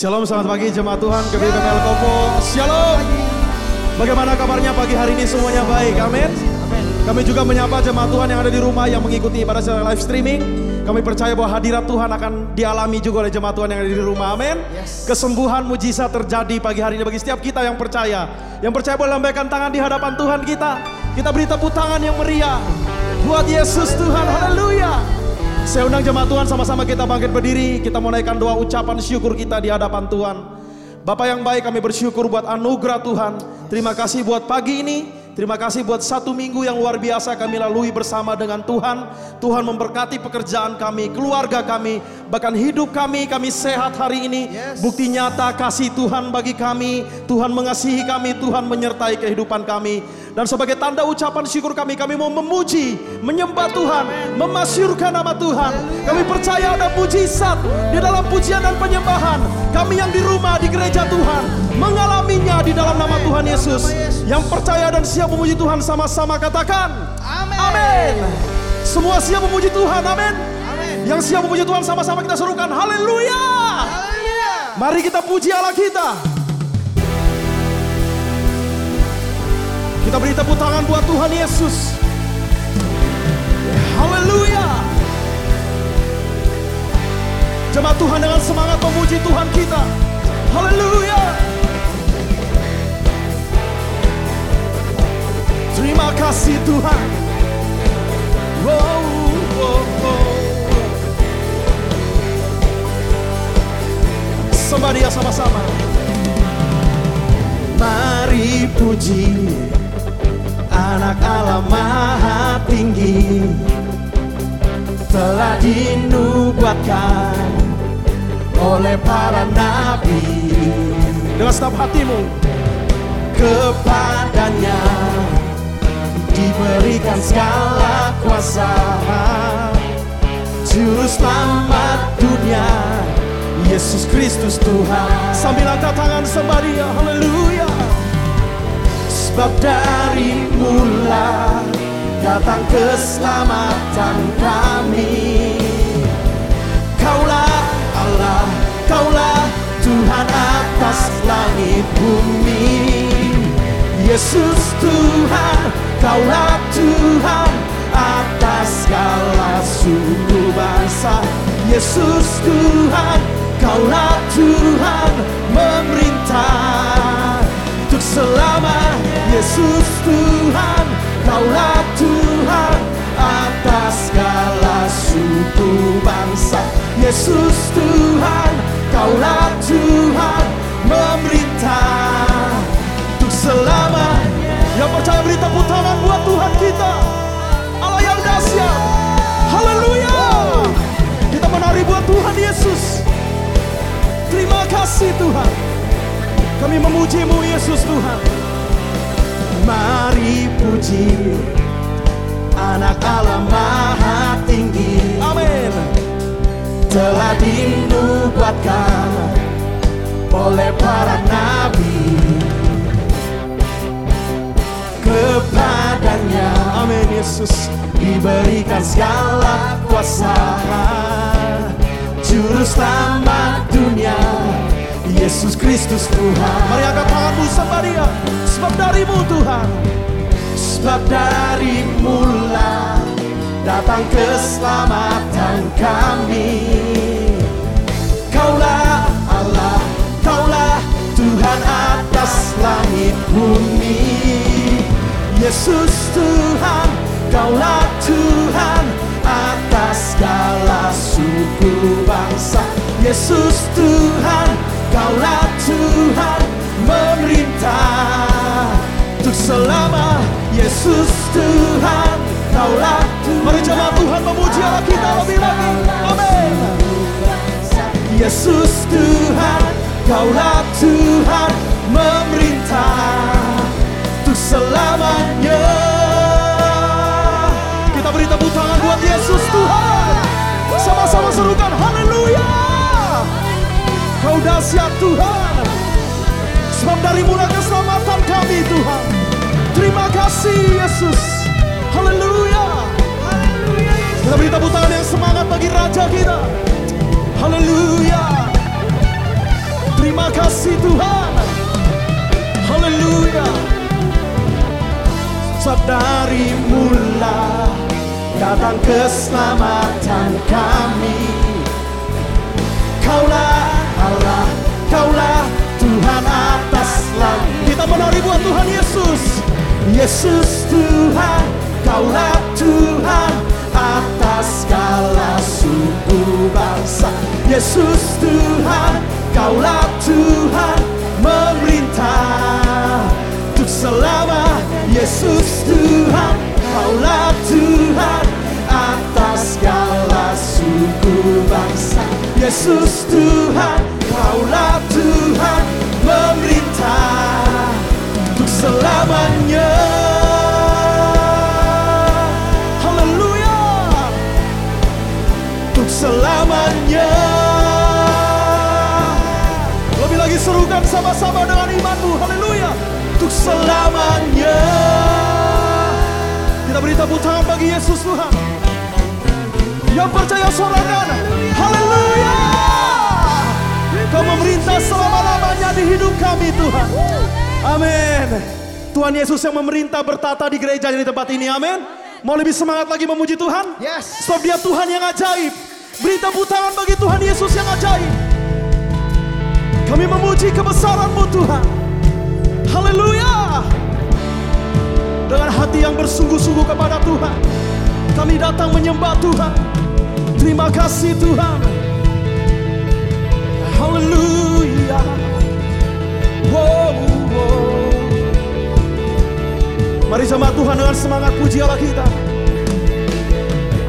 Shalom, selamat pagi jemaat Tuhan, KBP PPL Kopo. Shalom. Bagaimana kabarnya pagi hari ini semuanya baik, amin. Kami juga menyapa jemaat Tuhan yang ada di rumah yang mengikuti pada secara live streaming. Kami percaya bahwa hadirat Tuhan akan dialami juga oleh jemaat Tuhan yang ada di rumah, amin. Kesembuhan mujizat terjadi pagi hari ini bagi setiap kita yang percaya. Yang percaya boleh lambaikan tangan di hadapan Tuhan kita. Kita beri tepuk tangan yang meriah buat Yesus Tuhan, haleluya. Saya undang jemaat Tuhan sama-sama kita bangkit berdiri. Kita mau naikkan doa ucapan syukur kita di hadapan Tuhan. Bapak yang baik kami bersyukur buat anugerah Tuhan. Terima kasih buat pagi ini. Terima kasih buat satu minggu yang luar biasa kami lalui bersama dengan Tuhan. Tuhan memberkati pekerjaan kami, keluarga kami, bahkan hidup kami. Kami sehat hari ini. Bukti nyata kasih Tuhan bagi kami. Tuhan mengasihi kami, Tuhan menyertai kehidupan kami. Dan sebagai tanda ucapan syukur kami, kami mau memuji, menyembah Tuhan, memasyurkan nama Tuhan. Kami percaya ada mujizat di dalam pujian dan penyembahan. Kami yang di rumah, di gereja Tuhan, mengalaminya di dalam nama Tuhan Yesus. Yang percaya dan siap memuji Tuhan sama-sama katakan. Amin. Semua siap memuji Tuhan, amin. Yang siap memuji Tuhan sama-sama kita serukan, haleluya. Mari kita puji Allah kita. Kita beri tepuk tangan buat Tuhan Yesus. Haleluya. Jemaat Tuhan dengan semangat memuji Tuhan kita. Haleluya. Terima kasih Tuhan. Wow, wow. Sembah dia sama-sama. Mari puji anak Allah maha tinggi. Telah dinubuatkan oleh para nabi. Dengan setiap hatimu. Kepadanya diberikan segala kuasa. Juru selamat dunia Yesus Kristus Tuhan. Sambil angkat tangan sembah dia haleluya sebab dari mula datang keselamatan kami. Kaulah Allah, Kaulah Tuhan atas langit bumi. Yesus Tuhan, Kaulah Tuhan atas segala suku bangsa. Yesus Tuhan, Kaulah Tuhan memerintah untuk selamanya Yesus Tuhan, Kaulah Tuhan atas segala suku bangsa. Yesus Tuhan, Kaulah Tuhan memerintah untuk selamanya. Yang percaya beri tepuk tangan buat Tuhan kita. Allah yang dahsyat. Haleluya. Kita menari buat Tuhan Yesus. Terima kasih Tuhan. Kami memujimu Yesus Tuhan. Mari puji anak Allah maha tinggi. Amin. Telah dinubuatkan oleh para nabi kepadanya. Amin Yesus diberikan segala kuasa juru selamat dunia Yesus Kristus Tuhan. Mari angkat tanganmu sembah Sebab darimu Tuhan. Sebab dari mula Datang keselamatan kami. Kaulah Allah Kaulah Tuhan atas langit bumi. Yesus Tuhan Kaulah Tuhan atas segala suku bangsa. Yesus Tuhan Kaulah Tuhan memerintah. Untuk selama Yesus Tuhan Kaulah Tuhan. Mari jemaat Tuhan memuji Allah kita lebih lagi. Amin. Yesus Tuhan Kaulah Tuhan memerintah. Untuk selamanya Kita beri tepuk tangan buat Yesus Tuhan. Sama-sama serukan Haleluya Kau dahsyat Tuhan Sebab dari mula keselamatan kami Tuhan Terima kasih Yesus Haleluya Kita beri tepuk tangan yang semangat bagi Raja kita Haleluya Terima kasih Tuhan. Haleluya. Sebab mula datang keselamatan kami. Kaulah Kaulah Tuhan atas langit. Kita menari buat Tuhan Yesus. Yesus Tuhan, Kaulah Tuhan atas segala suku bangsa. Yesus Tuhan, Kaulah Tuhan memerintah untuk selama. Yesus Tuhan, Kaulah Tuhan atas segala suku bangsa. Yesus Tuhan, Kaulah Tuhan memerintah untuk selamanya. Haleluya. Untuk selamanya. Lebih lagi serukan sama-sama dengan imanmu. Haleluya. Untuk selamanya. Kita beri tepuk tangan bagi Yesus Tuhan. Yang percaya sorangan. Haleluya. Kau memerintah selama-lamanya di hidup kami Tuhan. Amin. Tuhan Yesus yang memerintah bertata di gereja di tempat ini. Amin. Mau lebih semangat lagi memuji Tuhan? Yes. Sebab dia Tuhan yang ajaib. Beri tepuk tangan bagi Tuhan Yesus yang ajaib. Kami memuji kebesaran-Mu Tuhan. Haleluya. Dengan hati yang bersungguh-sungguh kepada Tuhan. Kami datang menyembah Tuhan. Terima kasih Tuhan. Mari sama Tuhan dengan semangat puji Allah kita.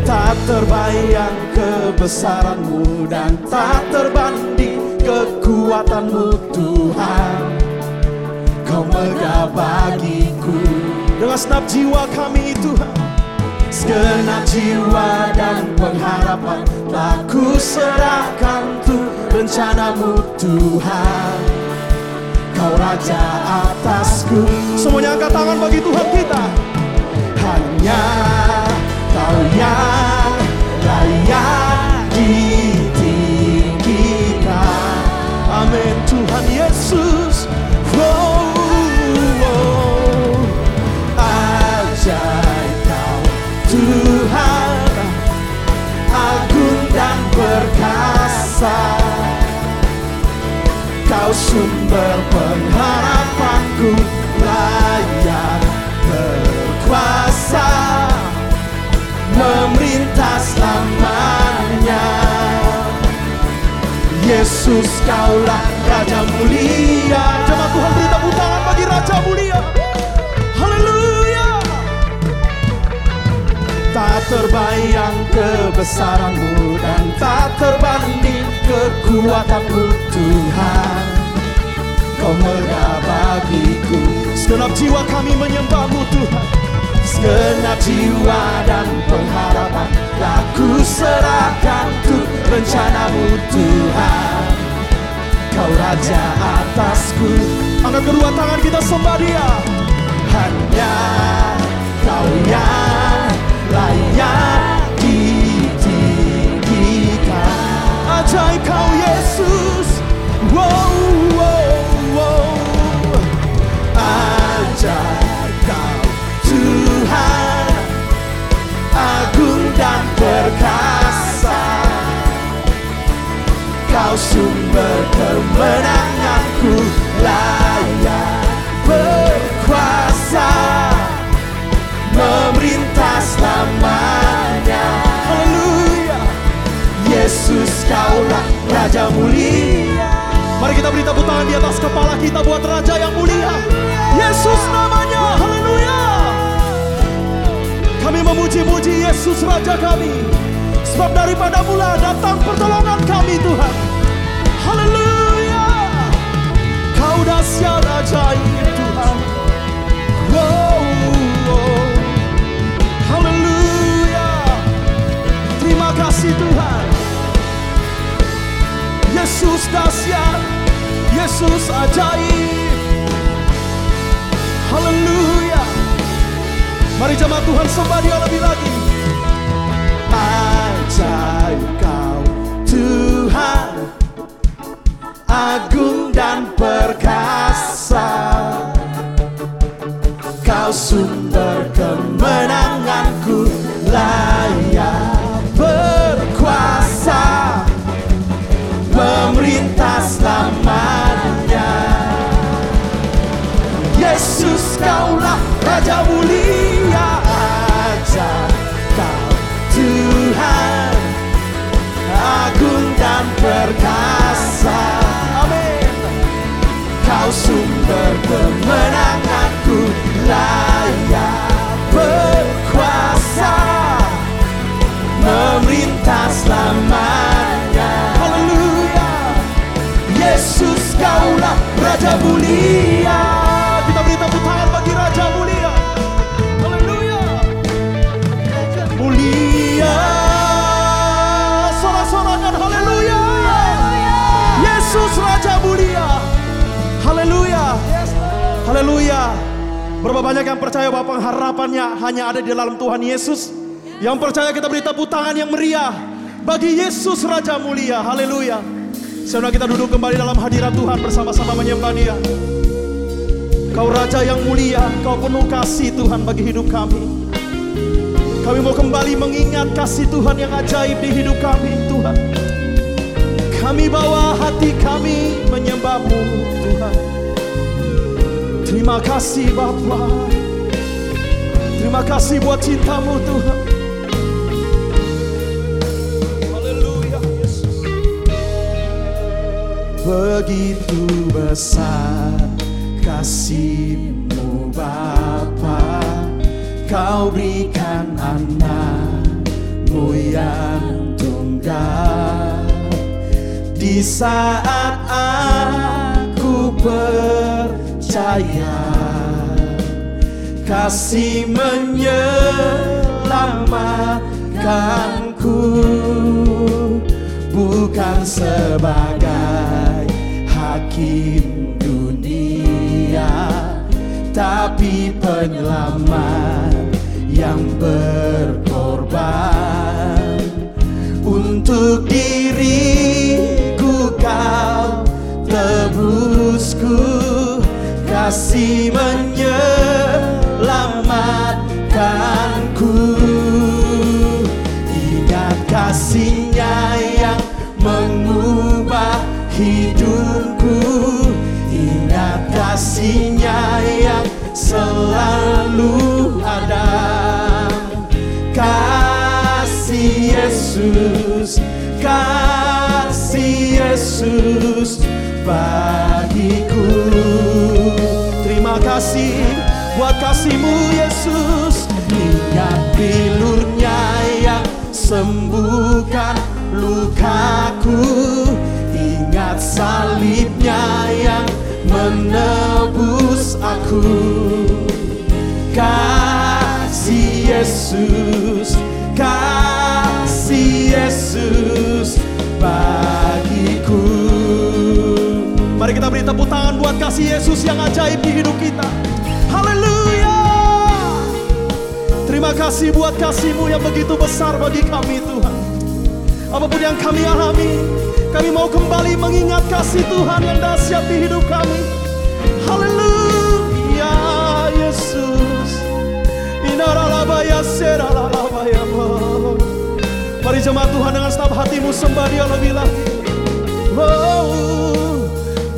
Tak terbayang kebesaranmu dan tak terbanding kekuatanmu Tuhan. Kau megah bagiku dengan senap jiwa kami Tuhan. Segenap jiwa dan pengharapan Tak ku serahkan rencanamu Tuhan. Kau Raja atasku. Semuanya angkat tangan bagi Tuhan kita. Hanya Kau yang layak ditinggikan Kau sumber pengharapanku Layak berkuasa. Memerintah selamanya. Yesus kaulah Raja mulia. Jemaat Tuhan beri tepuk tangan bagi Raja mulia terbayang kebesaranmu dan tak terbanding kekuatanmu Tuhan. Kau megah bagiku. Segenap jiwa kami menyembahmu Tuhan. Segenap jiwa dan pengharapan Tak ku serahkan tuh rencanamu Tuhan. Kau Raja atasku. Angkat kedua tangan kita sembah dia. Hanya kau yang layak ditinggikan Ajaib kau Yesus kau Tuhan Agung dan perkasa Kau sumber kemenanganku Layak berkuasa. Memerintah selamanya. Haleluya. Yesus kaulah Raja mulia. Mari kita beri tepuk tangan di atas kepala kita buat Raja yang mulia. Yesus namanya. Haleluya. Kami memuji-muji Yesus Raja kami. Sebab daripada mula datang pertolongan kami Tuhan. Haleluya. Kau dahsyat ajaib Tuhan. Wow, Tuhan. Yesus dahsyat Yesus ajaib. Haleluya. Mari jemaat Tuhan sembah dia lebih lagi. Ajaib kau Tuhan. Agung dan perkasa. Kau sumber kemenanganku perkasa. Amin. Kau sumber kemenanganku banyak yang percaya bahwa pengharapannya hanya ada di dalam Tuhan Yesus Yang percaya kita beri tepuk tangan yang meriah Bagi Yesus Raja mulia Haleluya Sekarang kita duduk kembali dalam hadirat Tuhan bersama-sama menyembah dia Kau Raja yang mulia, Kau penuh kasih Tuhan bagi hidup kami. Kami mau kembali mengingat kasih Tuhan yang ajaib di hidup kami, Tuhan. Kami bawa hati kami menyembahmu, Tuhan. Terima kasih Bapa. Terima kasih buat cintamu, Tuhan. Haleluya, Yesus. Begitu besar kasihmu Bapa Kau berikan anakmu yang tunggal Di saat aku percaya. Kasih menyelamatkanku. Bukan sebagai hakim dunia Tapi penyelamat yang berkorban. Untuk diriku kau tebusku Kasih menyelamatkanku. Ingat kasihnya yang mengubah hidupku. Ingat kasihnya yang selalu ada. Kasih Yesus Kasih Yesus bagiku Terima kasih buat kasihmu Yesus. Ingat bilurnya yang sembuhkan lukaku. Ingat salibnya yang menebus aku. Kasih Yesus Kasih Yesus bagiku. Mari kita beri tepuk tangan kasih Yesus yang ajaib di hidup kita. Haleluya! Terima kasih buat kasihmu yang begitu besar bagi kami Tuhan. Apa pun yang kami alami Kami mau kembali mengingat kasih Tuhan yang dahsyat di hidup kami. Haleluya Yesus. Mari jemaat Tuhan dengan setab hatimu sembah dia lebih lagi. Oh,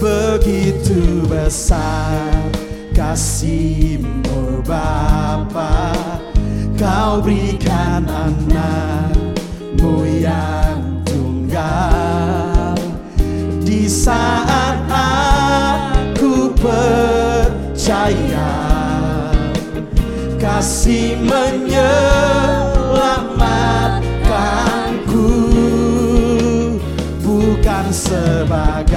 begitu besar kasihmu Bapa. Kau berikan anakmu yang tunggal. Di saat aku percaya Kasih menyelamatkanku. Bukan sebagai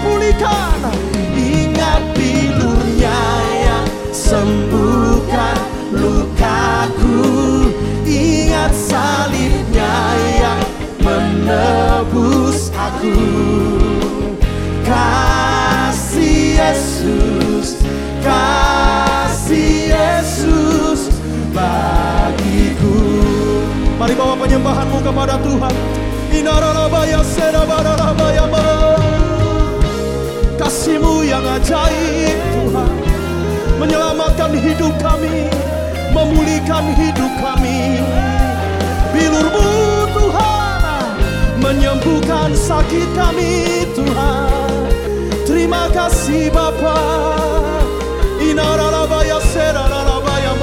Kami dipulihkan. Ingat bilurnya yang sembuhkan lukaku. Ingat salibnya yang menebus aku. Kasih Yesus Kasih Yesus bagiku. Mari bawa penyembahanmu kepada Tuhan. Inarabaya Serabarabaya Kasihmu yang ajaib Tuhan. Menyelamatkan hidup kami Memulihkan hidup kami. Bilurmu Tuhan Menyembuhkan sakit kami Tuhan. Terima kasih Bapa. Inarabaya Serabarabaya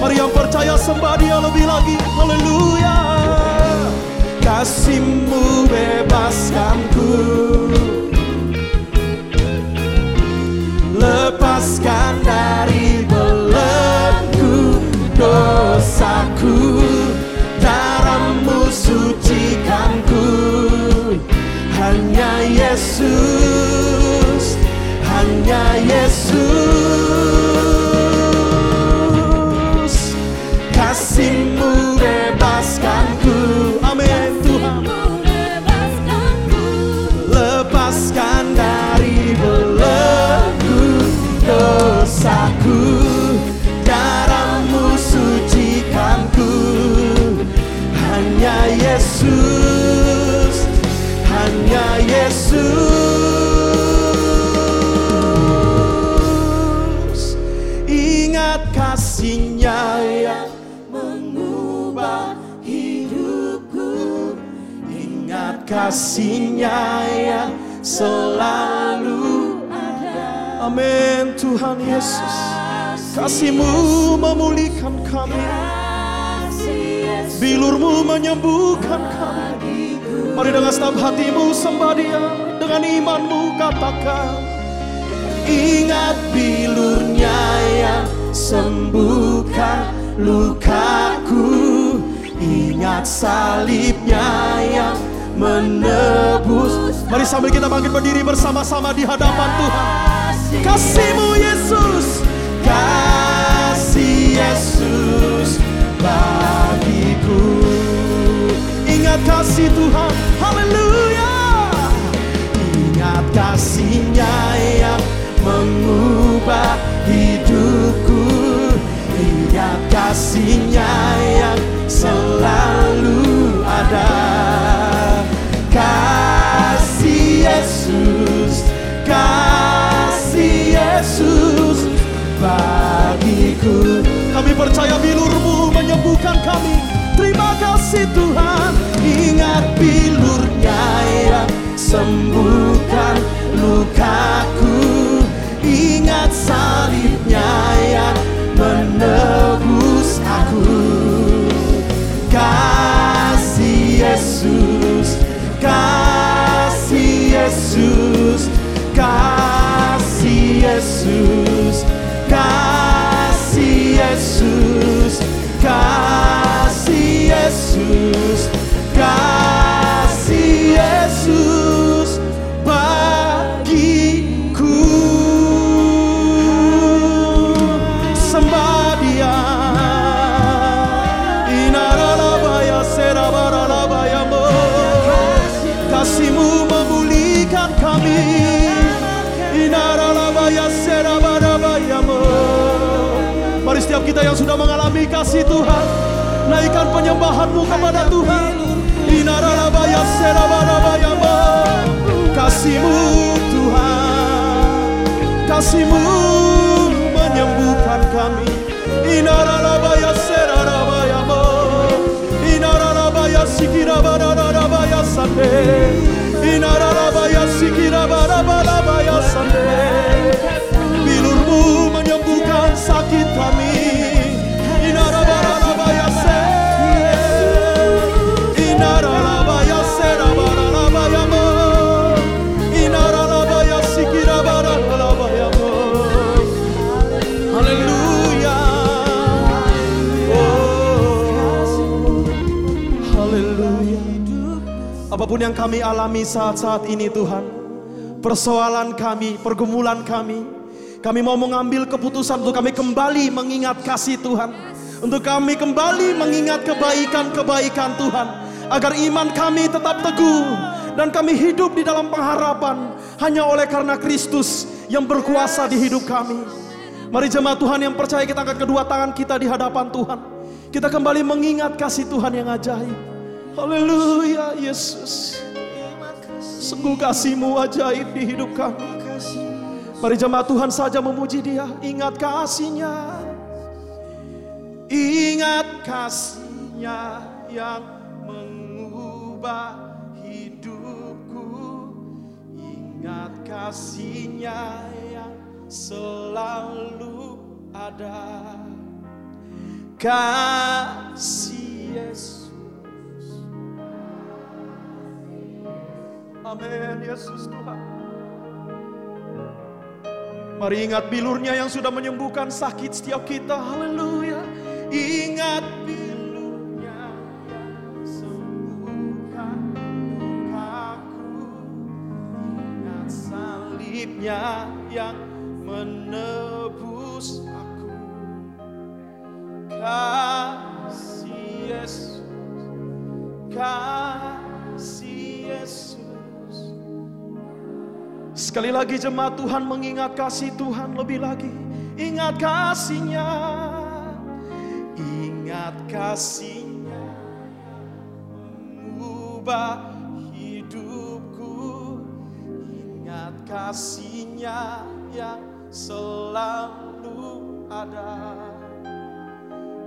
Mari yang percaya sembah dia lebih lagi. Haleluya. Kasihmu bebaskanku Lepaskan dari belenggu dosaku Darahmu sucikanku Hanya Yesus Hanya Yesus. Kasihmu dosaku Darahmu sucikanku Hanya Yesus Hanya Yesus. Ingat kasihnya yang mengubah hidupku. Ingat kasihnya yang selalu ada. Amin. Tuhan Yesus Kasihmu memulihkan kami. Bilurmu menyembuhkan kami. Mari dengan setab hatimu sembah dia. Dengan imanmu katakan Ingat bilurnya yang sembuhkan lukaku. Ingat salibnya yang menebus. Mari sambil kita bangkit berdiri bersama-sama di hadapan Tuhan. Kasihmu Yesus. Kasih Yesus bagiku. Ingat kasih Tuhan Haleluya. Ingat kasihnya yang mengubah hidupku. Ingat kasihnya yang selalu ada. Kasih Yesus Kasih Yesus bagiku Kami percaya bilurmu menyembuhkan kami. Terima kasih Tuhan. Ingat bilurnya yang sembuhkan lukaku. Ingat salibnya yang menebus aku. Kasih Yesus Kasih Yesus Kasih Yesus Kasih Yesus Kasih Yesus Kasih Yesus bagiku. Sembah dia Inaralabaya serabaralabaya Kasihmu memulihkan kami. Inaralabaya Mari setiap kita yang sudah mengalami kasih Tuhan Naikkan penyembahanmu kepada Tuhan. Inaralabaya serabarabaya Kasihmu Tuhan. Kasihmu menyembuhkan kami. Inaralabaya serarabaya mo Inaralabaya sikirabararabaya sande Inaralabaya sikirabarabaya sande Oh. Apa pun yang kami alami saat-saat ini Tuhan. Persoalan kami, pergumulan kami. Kami mau mengambil keputusan untuk kami kembali mengingat kasih Tuhan. Untuk kami kembali mengingat kebaikan-kebaikan Tuhan. Agar iman kami tetap teguh. Dan kami hidup di dalam pengharapan. Hanya oleh karena Kristus yang berkuasa di hidup kami. Mari jemaat Tuhan yang percaya kita angkat kedua tangan kita di hadapan Tuhan. Kita kembali mengingat kasih Tuhan yang ajaib. Haleluya Yesus. Sungguh kasihmu ajaib di hidup kami. Mari jemaat Tuhan saja memuji dia. Ingat kasihnya. Ingat kasihnya yang mengubah hidupku. Ingat kasihnya yang selalu ada. Kasih Yesus. Amin, Yesus Tuhan. Mari ingat bilurnya yang sudah menyembuhkan sakit setiap kita. Haleluya. Ingat bilurnya yang sembuhkan lukaku. Ingat salibnya yang menebus aku. Kasih Sekali lagi jemaat Tuhan mengingat kasih Tuhan lebih lagi. Ingat kasihnya. Ingat kasihnya. Mengubah hidupku. Ingat kasihnya yang selalu ada.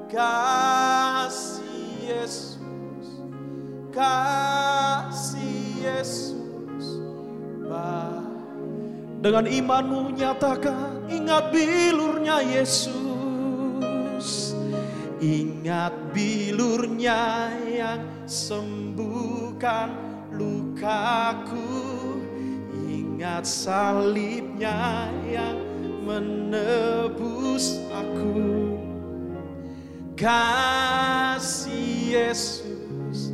Kasih Yesus. Kasih Yesus. Baik. Dengan imanmu nyatakan ingat bilurnya Yesus. Ingat bilurnya yang sembuhkan lukaku. Ingat salibnya yang menebus aku. Kasih Yesus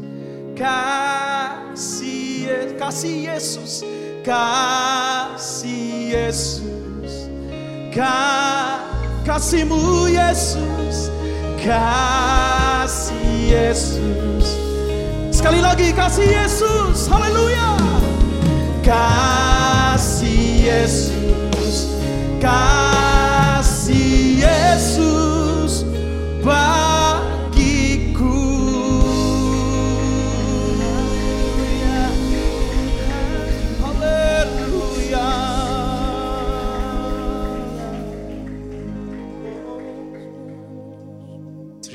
Kasih, kasih Yesus kasih Yesus. Ka, kasihmu Yesus. Kasih Yesus. Sekali lagi kasih Yesus. Haleluya. Kasih Yesus. Kasih Yesus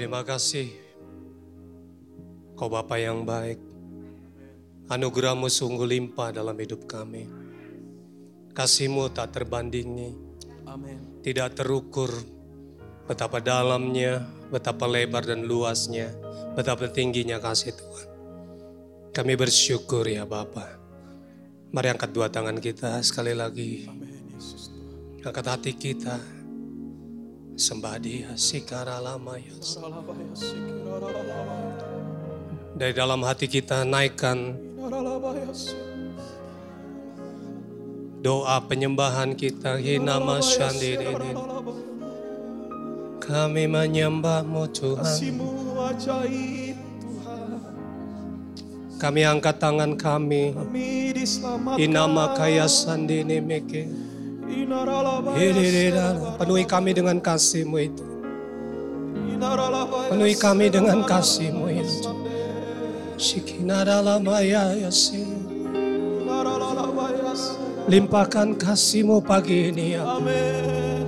Terima kasih. Kau Bapa yang baik. Anugerahmu sungguh limpah dalam hidup kami. Kasihmu tak terbandingi, Amin. tidak terukur. Betapa dalamnya, betapa lebar dan luasnya, betapa tingginya kasih Tuhan. Kami bersyukur ya Bapa. Mari angkat dua tangan kita sekali lagi. Angkat hati kita. Sembah dia, sikara lama ya. Dari dalam hati kita naikkan doa penyembahan kita. Hinama shandiri. Kami menyembahmu Tuhan. Kami angkat tangan kami. Kami diselamatkan. Inama kaya sandini meke. Penuhi kami dengan kasihmu itu. Penuhi kami dengan kasihmu itu. Limpahkan kasihmu pagi ini ya. Amin.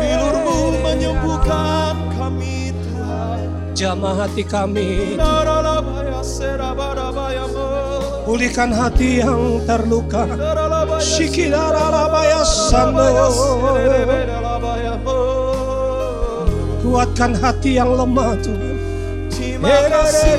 Bilurmu menyembuhkan kami Tuhan. Jamah hati kami. Pulihkan hati yang terluka. Kuatkan hati yang lemah Tuhan. Terima kasih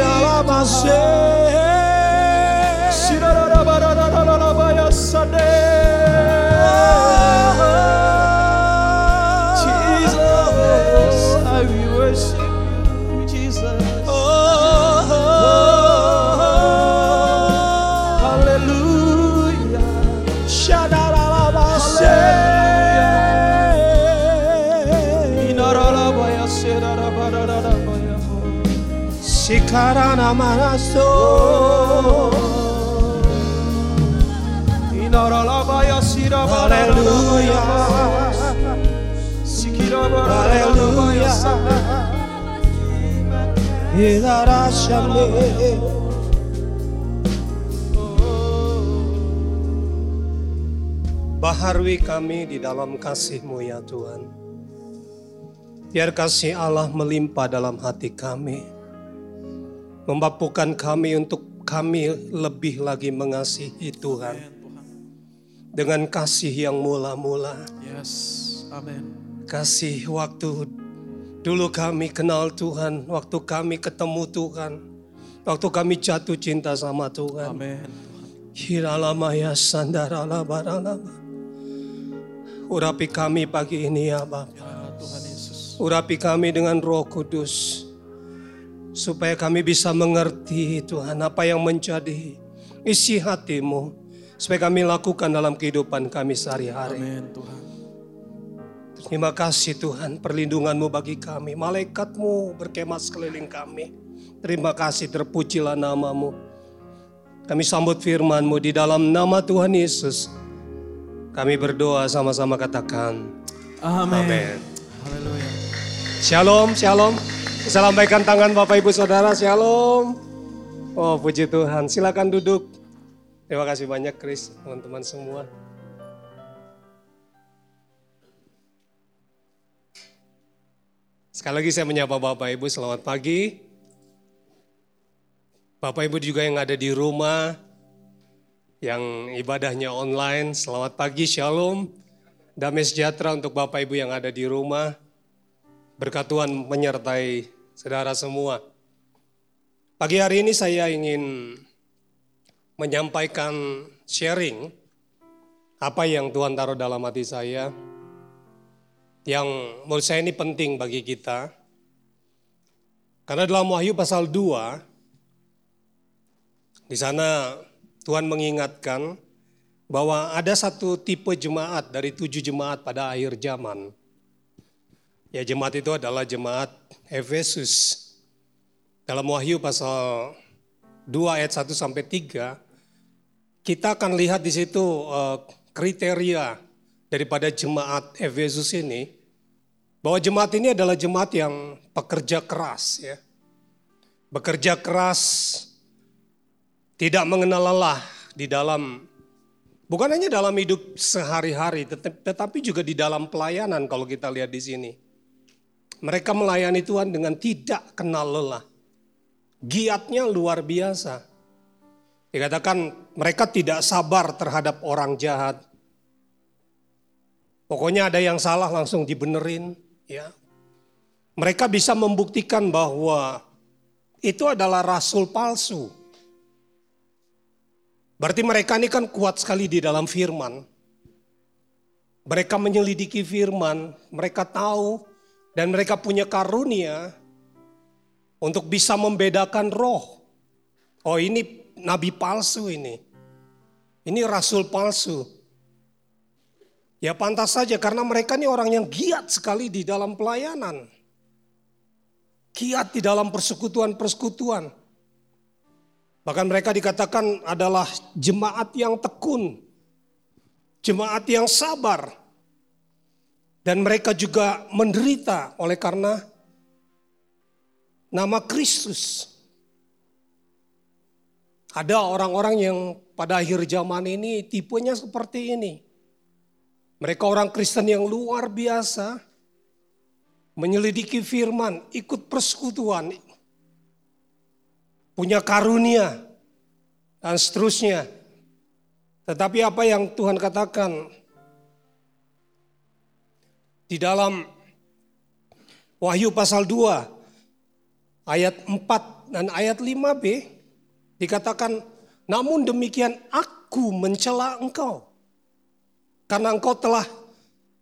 Inaralabaya sirabarararabaya. Sikirabarararabaya sade. Baharui kami di dalam kasih-Mu ya Tuhan. Biar kasih Allah melimpah dalam hati kami. Memampukan kami untuk kami lebih lagi mengasihi Tuhan. Dengan kasih yang mula-mula. Yes, amin. Kasih waktu dulu kami kenal Tuhan. Waktu kami ketemu Tuhan. Waktu kami jatuh cinta sama Tuhan. Amin. Hiralamaya sandarala baralama. Urapi kami pagi ini ya Bapak. Ya Tuhan Yesus. Urapi kami dengan roh kudus. Supaya kami bisa mengerti Tuhan apa yang menjadi isi hatimu. Supaya kami lakukan dalam kehidupan kami sehari-hari. Amin Tuhan. Terima kasih Tuhan perlindunganmu bagi kami. Malaikatmu berkemah sekeliling kami. Terima kasih terpujilah namamu. Kami sambut firmanmu di dalam nama Tuhan Yesus. Kami berdoa sama-sama katakan. Amin. Amin. Haleluya. Shalom, shalom. Bisa lambaikan tangan Bapak Ibu Saudara, shalom. Oh puji Tuhan, silakan duduk. Terima kasih banyak Chris, teman-teman semua. Sekali lagi saya menyapa Bapak Ibu, selamat pagi. Bapak Ibu juga yang ada di rumah, yang ibadahnya online, selamat pagi, shalom. Damai sejahtera untuk Bapak Ibu yang ada di rumah. Berkat Tuhan menyertai saudara semua. Pagi hari ini saya ingin menyampaikan sharing apa yang Tuhan taruh dalam hati saya. Yang menurut saya ini penting bagi kita. Karena dalam Wahyu pasal 2, di sana Tuhan mengingatkan bahwa ada satu tipe jemaat dari tujuh jemaat pada akhir zaman. Ya jemaat itu adalah jemaat Efesus. Dalam Wahyu pasal 2 ayat 1 sampai 3, kita akan lihat di situ uh, kriteria daripada jemaat Efesus ini bahwa jemaat ini adalah jemaat yang pekerja keras ya. Bekerja keras tidak mengenal lelah di dalam bukan hanya dalam hidup sehari-hari tetapi juga di dalam pelayanan kalau kita lihat di sini. Mereka melayani Tuhan dengan tidak kenal lelah. Giatnya luar biasa. Dikatakan mereka tidak sabar terhadap orang jahat. Pokoknya ada yang salah langsung dibenerin, ya. Mereka bisa membuktikan bahwa itu adalah rasul palsu. Berarti mereka ini kan kuat sekali di dalam firman. Mereka menyelidiki firman, mereka tahu dan mereka punya karunia untuk bisa membedakan roh. Oh ini nabi palsu ini. Ini rasul palsu. Ya pantas saja karena mereka ini orang yang giat sekali di dalam pelayanan. Giat di dalam persekutuan-persekutuan. Bahkan mereka dikatakan adalah jemaat yang tekun. Jemaat yang sabar. Dan mereka juga menderita oleh karena nama Kristus. Ada orang-orang yang pada akhir zaman ini tipenya seperti ini. Mereka orang Kristen yang luar biasa, menyelidiki firman, ikut persekutuan, punya karunia, dan seterusnya. Tetapi apa yang Tuhan katakan di dalam Wahyu pasal 2 ayat 4 dan ayat 5b dikatakan namun demikian aku mencela engkau karena engkau telah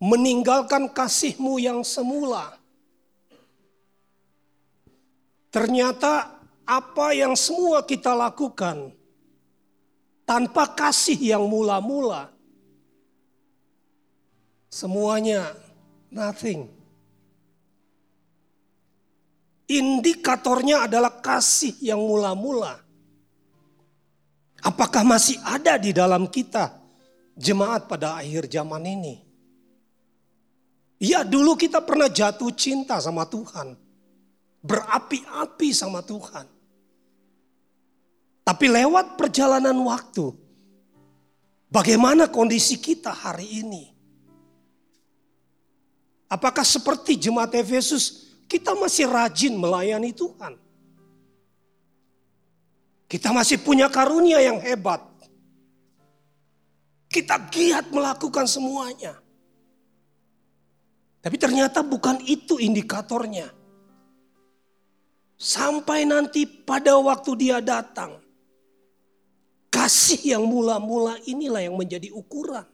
meninggalkan kasihmu yang semula. Ternyata apa yang semua kita lakukan tanpa kasih yang mula-mula semuanya nothing. Indikatornya adalah kasih yang mula-mula. Apakah masih ada di dalam kita jemaat pada akhir zaman ini? Ya dulu kita pernah jatuh cinta sama Tuhan. Berapi-api sama Tuhan. Tapi lewat perjalanan waktu, bagaimana kondisi kita hari ini? Apakah seperti jemaat Efesus kita masih rajin melayani Tuhan. Kita masih punya karunia yang hebat. Kita giat melakukan semuanya. Tapi ternyata bukan itu indikatornya. Sampai nanti pada waktu dia datang. Kasih yang mula-mula inilah yang menjadi ukuran.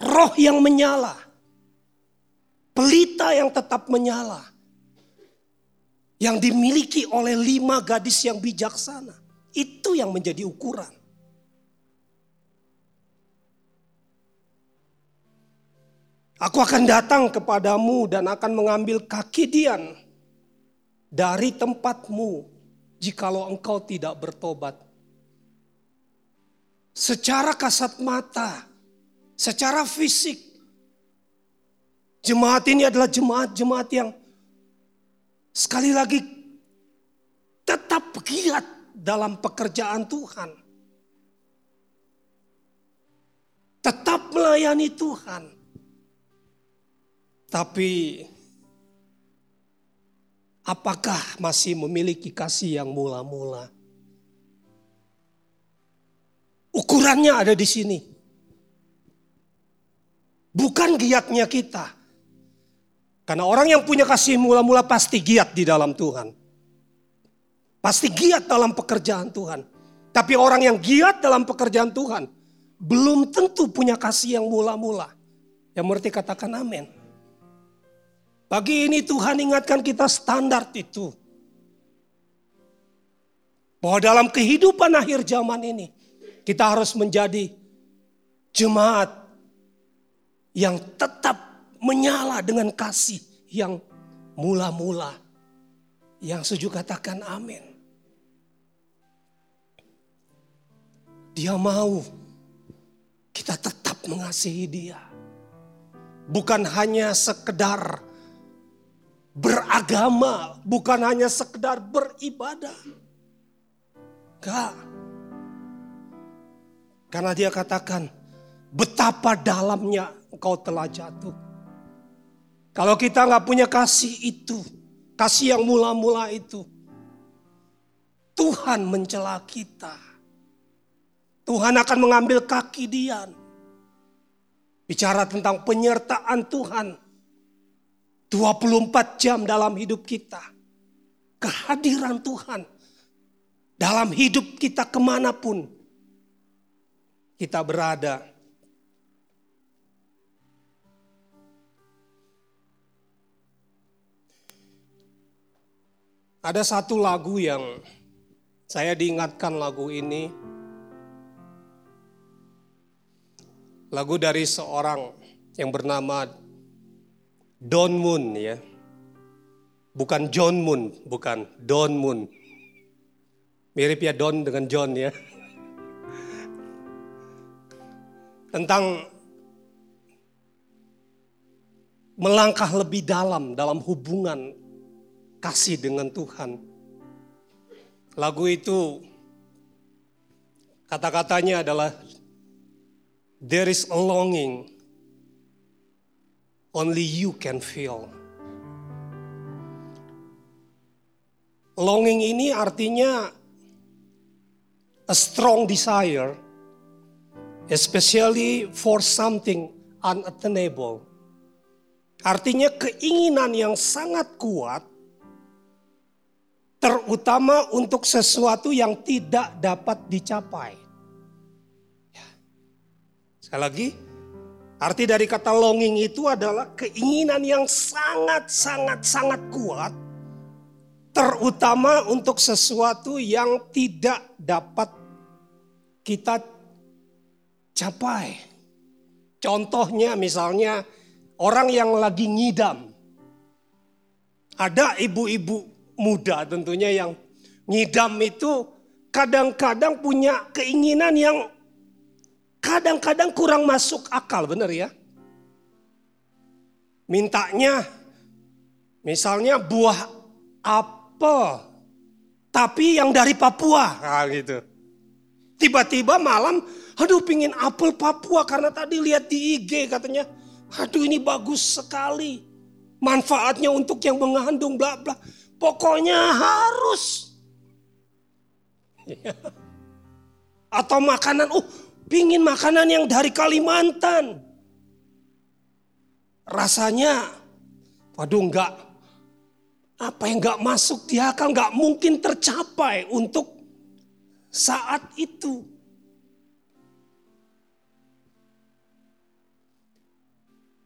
Roh yang menyala pelita yang tetap menyala. Yang dimiliki oleh lima gadis yang bijaksana. Itu yang menjadi ukuran. Aku akan datang kepadamu dan akan mengambil kaki Dian dari tempatmu jikalau engkau tidak bertobat. Secara kasat mata, secara fisik, Jemaat ini adalah jemaat-jemaat yang sekali lagi tetap giat dalam pekerjaan Tuhan. Tetap melayani Tuhan. Tapi apakah masih memiliki kasih yang mula-mula? Ukurannya ada di sini. Bukan giatnya kita, karena orang yang punya kasih mula-mula pasti giat di dalam Tuhan. Pasti giat dalam pekerjaan Tuhan. Tapi orang yang giat dalam pekerjaan Tuhan belum tentu punya kasih yang mula-mula. Yang mengerti katakan amin. Pagi ini Tuhan ingatkan kita standar itu. Bahwa dalam kehidupan akhir zaman ini kita harus menjadi jemaat yang tetap menyala dengan kasih yang mula-mula. Yang sejuk katakan amin. Dia mau kita tetap mengasihi dia. Bukan hanya sekedar beragama, bukan hanya sekedar beribadah. Enggak. Karena dia katakan betapa dalamnya engkau telah jatuh. Kalau kita nggak punya kasih itu, kasih yang mula-mula itu, Tuhan mencela kita. Tuhan akan mengambil kaki Dian. Bicara tentang penyertaan Tuhan. 24 jam dalam hidup kita. Kehadiran Tuhan. Dalam hidup kita ke mana pun kita berada. Ada satu lagu yang saya diingatkan lagu ini. Lagu dari seorang yang bernama Don Moon ya. Bukan John Moon, bukan Don Moon. Mirip ya Don dengan John ya. Tentang melangkah lebih dalam dalam hubungan kasih dengan Tuhan. Lagu itu kata-katanya adalah There is a longing only you can feel. Longing ini artinya a strong desire especially for something unattainable. Artinya keinginan yang sangat kuat terutama untuk sesuatu yang tidak dapat dicapai. Ya. Sekali lagi, arti dari kata longing itu adalah keinginan yang sangat-sangat-sangat kuat terutama untuk sesuatu yang tidak dapat kita capai. Contohnya misalnya orang yang lagi ngidam. Ada ibu-ibu muda tentunya yang ngidam itu kadang-kadang punya keinginan yang kadang-kadang kurang masuk akal, benar ya? Mintanya misalnya buah apel, tapi yang dari Papua, nah, gitu. Tiba-tiba malam, aduh pingin apel Papua karena tadi lihat di IG katanya, aduh ini bagus sekali. Manfaatnya untuk yang mengandung bla bla. Pokoknya harus. Atau makanan, oh pingin makanan yang dari Kalimantan. Rasanya, waduh enggak, apa yang nggak masuk di akal nggak mungkin tercapai untuk saat itu.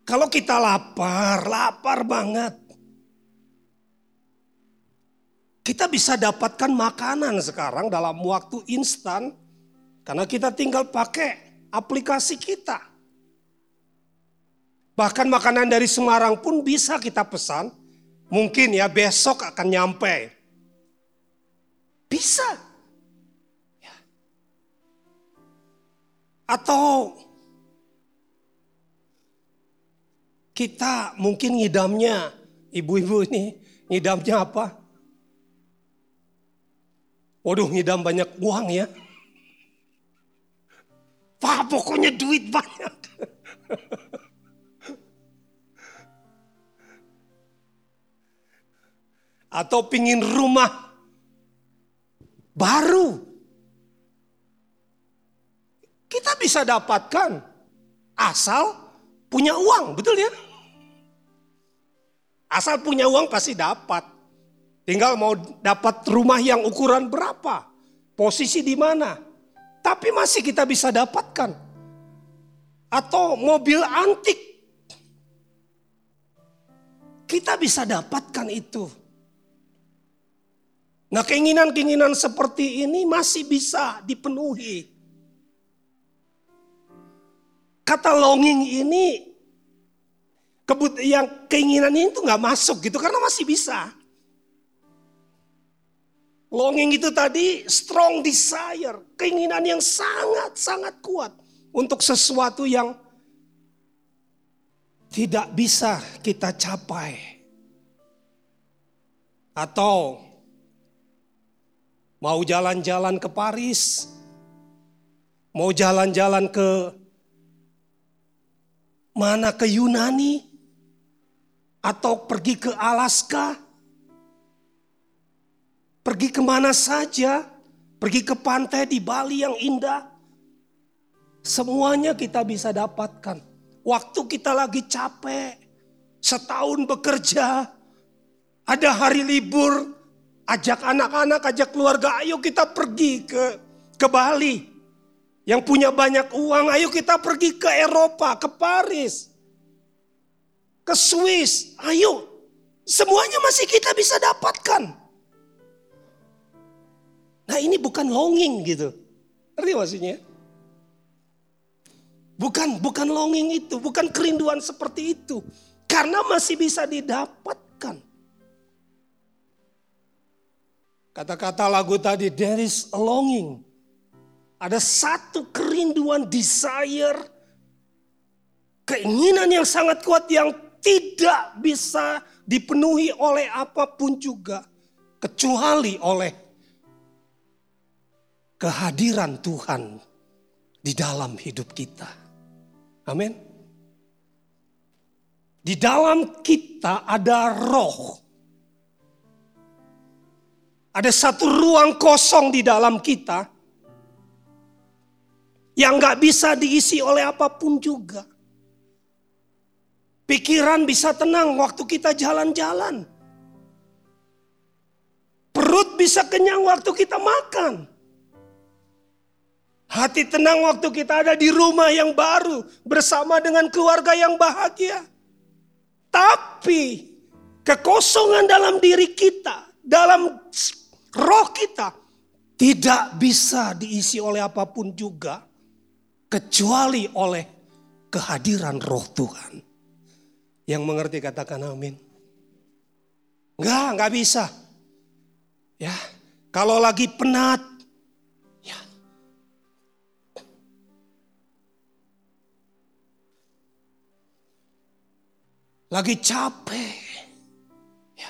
Kalau kita lapar, lapar banget. Kita bisa dapatkan makanan sekarang dalam waktu instan karena kita tinggal pakai aplikasi kita. Bahkan makanan dari Semarang pun bisa kita pesan Mungkin ya besok akan nyampe. Bisa. Ya. Atau kita mungkin ngidamnya, ibu-ibu ini ngidamnya apa? Waduh ngidam banyak uang ya. Pak pokoknya duit banyak. atau pingin rumah baru. Kita bisa dapatkan asal punya uang, betul ya? Asal punya uang pasti dapat. Tinggal mau dapat rumah yang ukuran berapa, posisi di mana. Tapi masih kita bisa dapatkan. Atau mobil antik. Kita bisa dapatkan itu. Nah keinginan-keinginan seperti ini masih bisa dipenuhi. Kata longing ini, yang keinginan ini tuh nggak masuk gitu karena masih bisa. Longing itu tadi strong desire, keinginan yang sangat-sangat kuat untuk sesuatu yang tidak bisa kita capai. Atau Mau jalan-jalan ke Paris, mau jalan-jalan ke mana ke Yunani, atau pergi ke Alaska, pergi ke mana saja, pergi ke pantai di Bali yang indah, semuanya kita bisa dapatkan. Waktu kita lagi capek, setahun bekerja, ada hari libur, Ajak anak-anak, ajak keluarga, ayo kita pergi ke ke Bali. Yang punya banyak uang, ayo kita pergi ke Eropa, ke Paris. Ke Swiss, ayo. Semuanya masih kita bisa dapatkan. Nah ini bukan longing gitu. Ngerti maksudnya? Bukan, bukan longing itu, bukan kerinduan seperti itu. Karena masih bisa didapatkan. Kata-kata lagu tadi, there is a longing. Ada satu kerinduan, desire, keinginan yang sangat kuat yang tidak bisa dipenuhi oleh apa pun juga. Kecuali oleh kehadiran Tuhan di dalam hidup kita. Amin. Di dalam kita ada roh ada satu ruang kosong di dalam kita yang gak bisa diisi oleh apa pun juga. Pikiran bisa tenang waktu kita jalan-jalan. Perut bisa kenyang waktu kita makan. Hati tenang waktu kita ada di rumah yang baru bersama dengan keluarga yang bahagia. Tapi kekosongan dalam diri kita, dalam roh kita tidak bisa diisi oleh apa pun juga kecuali oleh kehadiran roh Tuhan. Yang mengerti katakan amin. Enggak, enggak bisa. Ya, kalau lagi penat, Lagi capek, ya.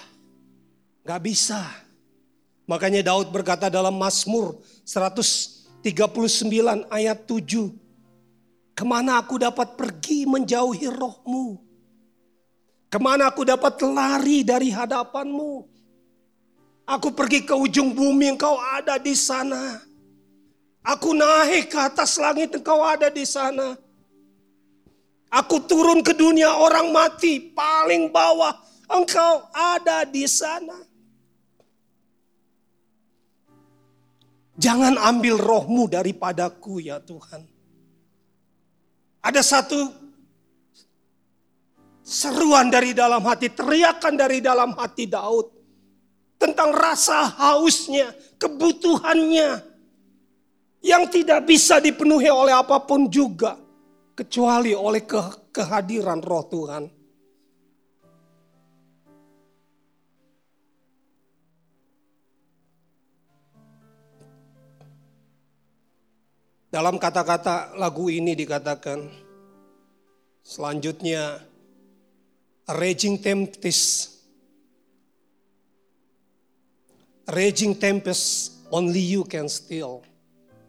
Enggak bisa. Makanya Daud berkata dalam Mazmur 139 ayat 7. Ke mana aku dapat pergi menjauhi rohmu? Ke mana aku dapat lari dari hadapanmu? Aku pergi ke ujung bumi, engkau ada di sana. Aku naik ke atas langit, engkau ada di sana. Aku turun ke dunia orang mati, paling bawah, engkau ada di sana. Jangan ambil rohmu daripadaku ya Tuhan. Ada satu Seruan dari dalam hati, teriakan dari dalam hati Daud. Tentang rasa hausnya, kebutuhannya. Yang tidak bisa dipenuhi oleh apa pun juga. Kecuali oleh ke kehadiran roh Tuhan. Dalam kata-kata lagu ini dikatakan, selanjutnya raging tempest. Raging tempest only you can still.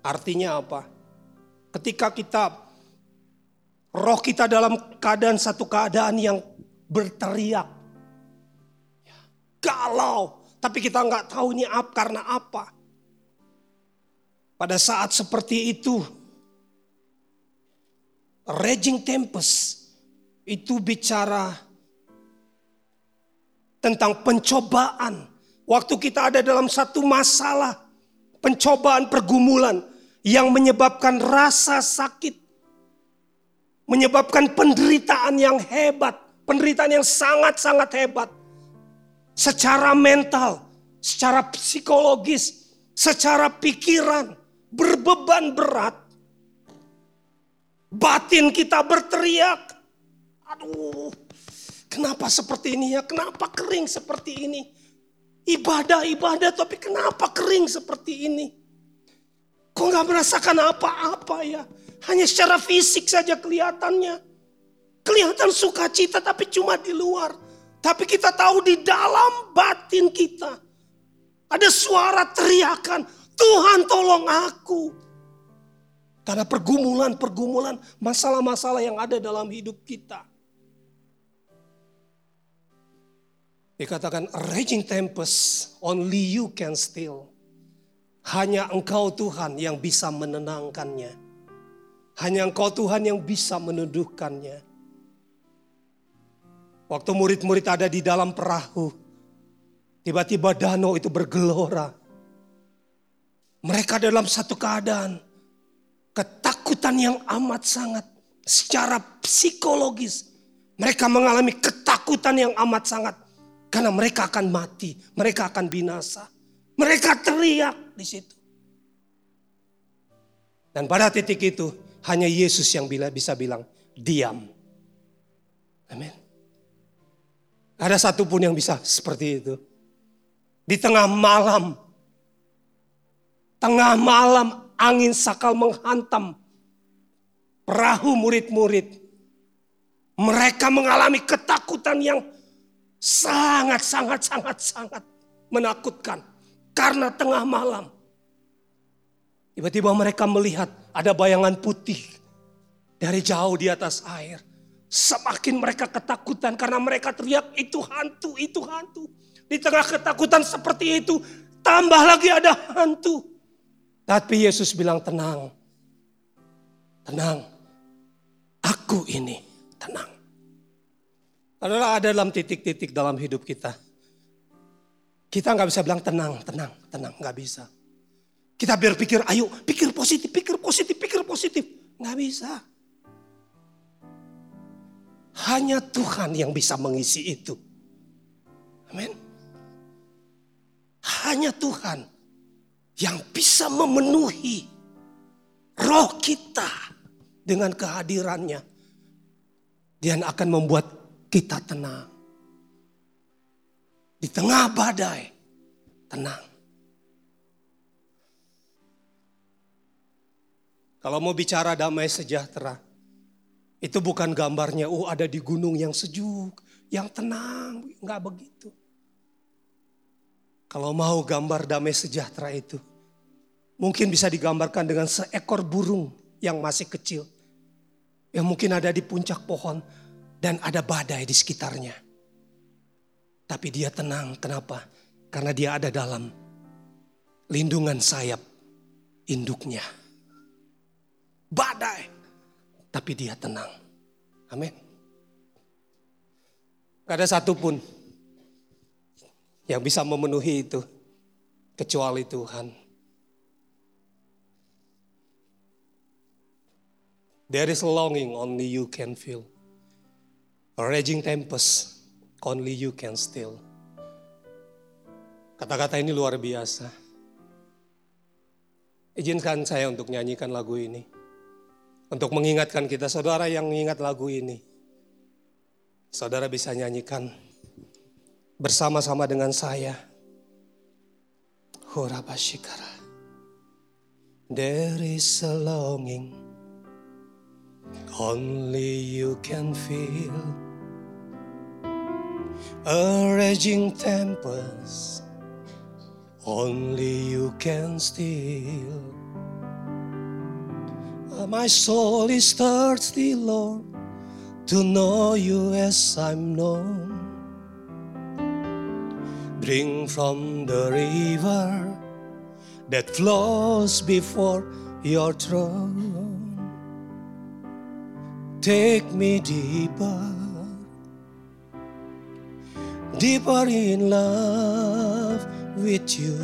Artinya apa? Ketika kita roh kita dalam keadaan satu keadaan yang berteriak. Galau, tapi kita nggak tahu ini apa karena apa. Pada saat seperti itu, raging tempest itu bicara tentang pencobaan. Waktu kita ada dalam satu masalah, pencobaan pergumulan yang menyebabkan rasa sakit, menyebabkan penderitaan yang hebat, penderitaan yang sangat-sangat hebat, secara mental, secara psikologis, secara pikiran, berbeban berat. Batin kita berteriak, aduh Kenapa seperti ini ya? Kenapa kering seperti ini? Ibadah-ibadah tapi kenapa kering seperti ini? Kok nggak merasakan apa-apa ya? Hanya secara fisik saja kelihatannya. Kelihatan sukacita tapi cuma di luar. Tapi kita tahu di dalam batin kita. Ada suara teriakan, Tuhan tolong aku. Karena pergumulan-pergumulan, masalah-masalah yang ada dalam hidup kita. Dikatakan raging tempest, only you can still. Hanya engkau Tuhan yang bisa menenangkannya. Hanya engkau Tuhan yang bisa menuduhkannya. Waktu murid-murid ada di dalam perahu, tiba-tiba danau itu bergelora. Mereka dalam satu keadaan ketakutan yang amat sangat secara psikologis. Mereka mengalami ketakutan yang amat sangat karena mereka akan mati, mereka akan binasa. Mereka teriak di situ. Dan pada titik itu hanya Yesus yang bisa bilang diam. Amin. Ada satu pun yang bisa seperti itu. Di tengah malam, tengah malam angin sakal menghantam perahu murid-murid. Mereka mengalami ketakutan yang sangat sangat sangat sangat menakutkan karena tengah malam. Tiba-tiba mereka melihat ada bayangan putih dari jauh di atas air. Semakin mereka ketakutan karena mereka teriak itu hantu, itu hantu. Di tengah ketakutan seperti itu tambah lagi ada hantu. Tapi Yesus bilang tenang. Tenang. Aku ini tenang. adalah ada dalam titik-titik dalam hidup kita. Kita nggak bisa bilang tenang, tenang, tenang, nggak bisa. Kita berpikir, ayo pikir positif, pikir positif, pikir positif. Nggak bisa. Hanya Tuhan yang bisa mengisi itu. Amin. Hanya Tuhan yang bisa memenuhi roh kita dengan kehadirannya. Dan akan membuat kita tenang. Di tengah badai, tenang. Kalau mau bicara damai sejahtera, itu bukan gambarnya, oh ada di gunung yang sejuk, yang tenang, nggak begitu. Kalau mau gambar damai sejahtera itu, mungkin bisa digambarkan dengan seekor burung yang masih kecil. Yang mungkin ada di puncak pohon dan ada badai di sekitarnya. Tapi dia tenang, kenapa? Karena dia ada dalam lindungan sayap induknya. Badai, tapi dia tenang. Amin. Gak ada satupun yang bisa memenuhi itu kecuali Tuhan. There is longing only you can feel. A raging tempest only you can still. Kata-kata ini luar biasa. Izinkan saya untuk nyanyikan lagu ini. Untuk mengingatkan kita, saudara yang mengingat lagu ini. Saudara bisa nyanyikan bersama-sama dengan saya. Horabashikara. There is a longing only you can feel. A raging tempest only you can still. My soul is thirsty, Lord, to know you as I'm known. Drink from the river that flows before your throne. Take me deeper, deeper in love with you.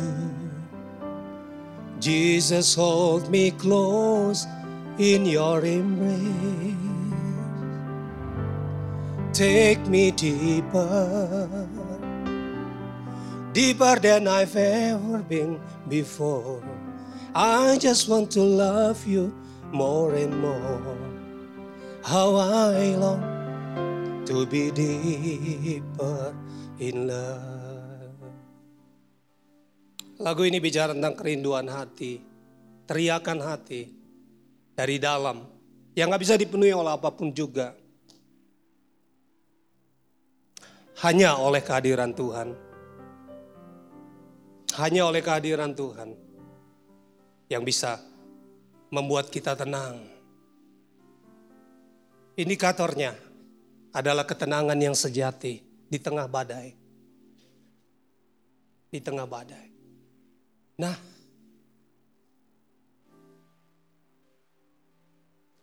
Jesus, hold me close in your embrace. Take me deeper deeper than I've ever been before. I just want to love you more and more. How I long to be deeper in love. Lagu ini bicara tentang kerinduan hati, teriakan hati dari dalam yang gak bisa dipenuhi oleh apa pun juga. Hanya oleh kehadiran Tuhan hanya oleh kehadiran Tuhan yang bisa membuat kita tenang. Indikatornya adalah ketenangan yang sejati di tengah badai. Di tengah badai. Nah,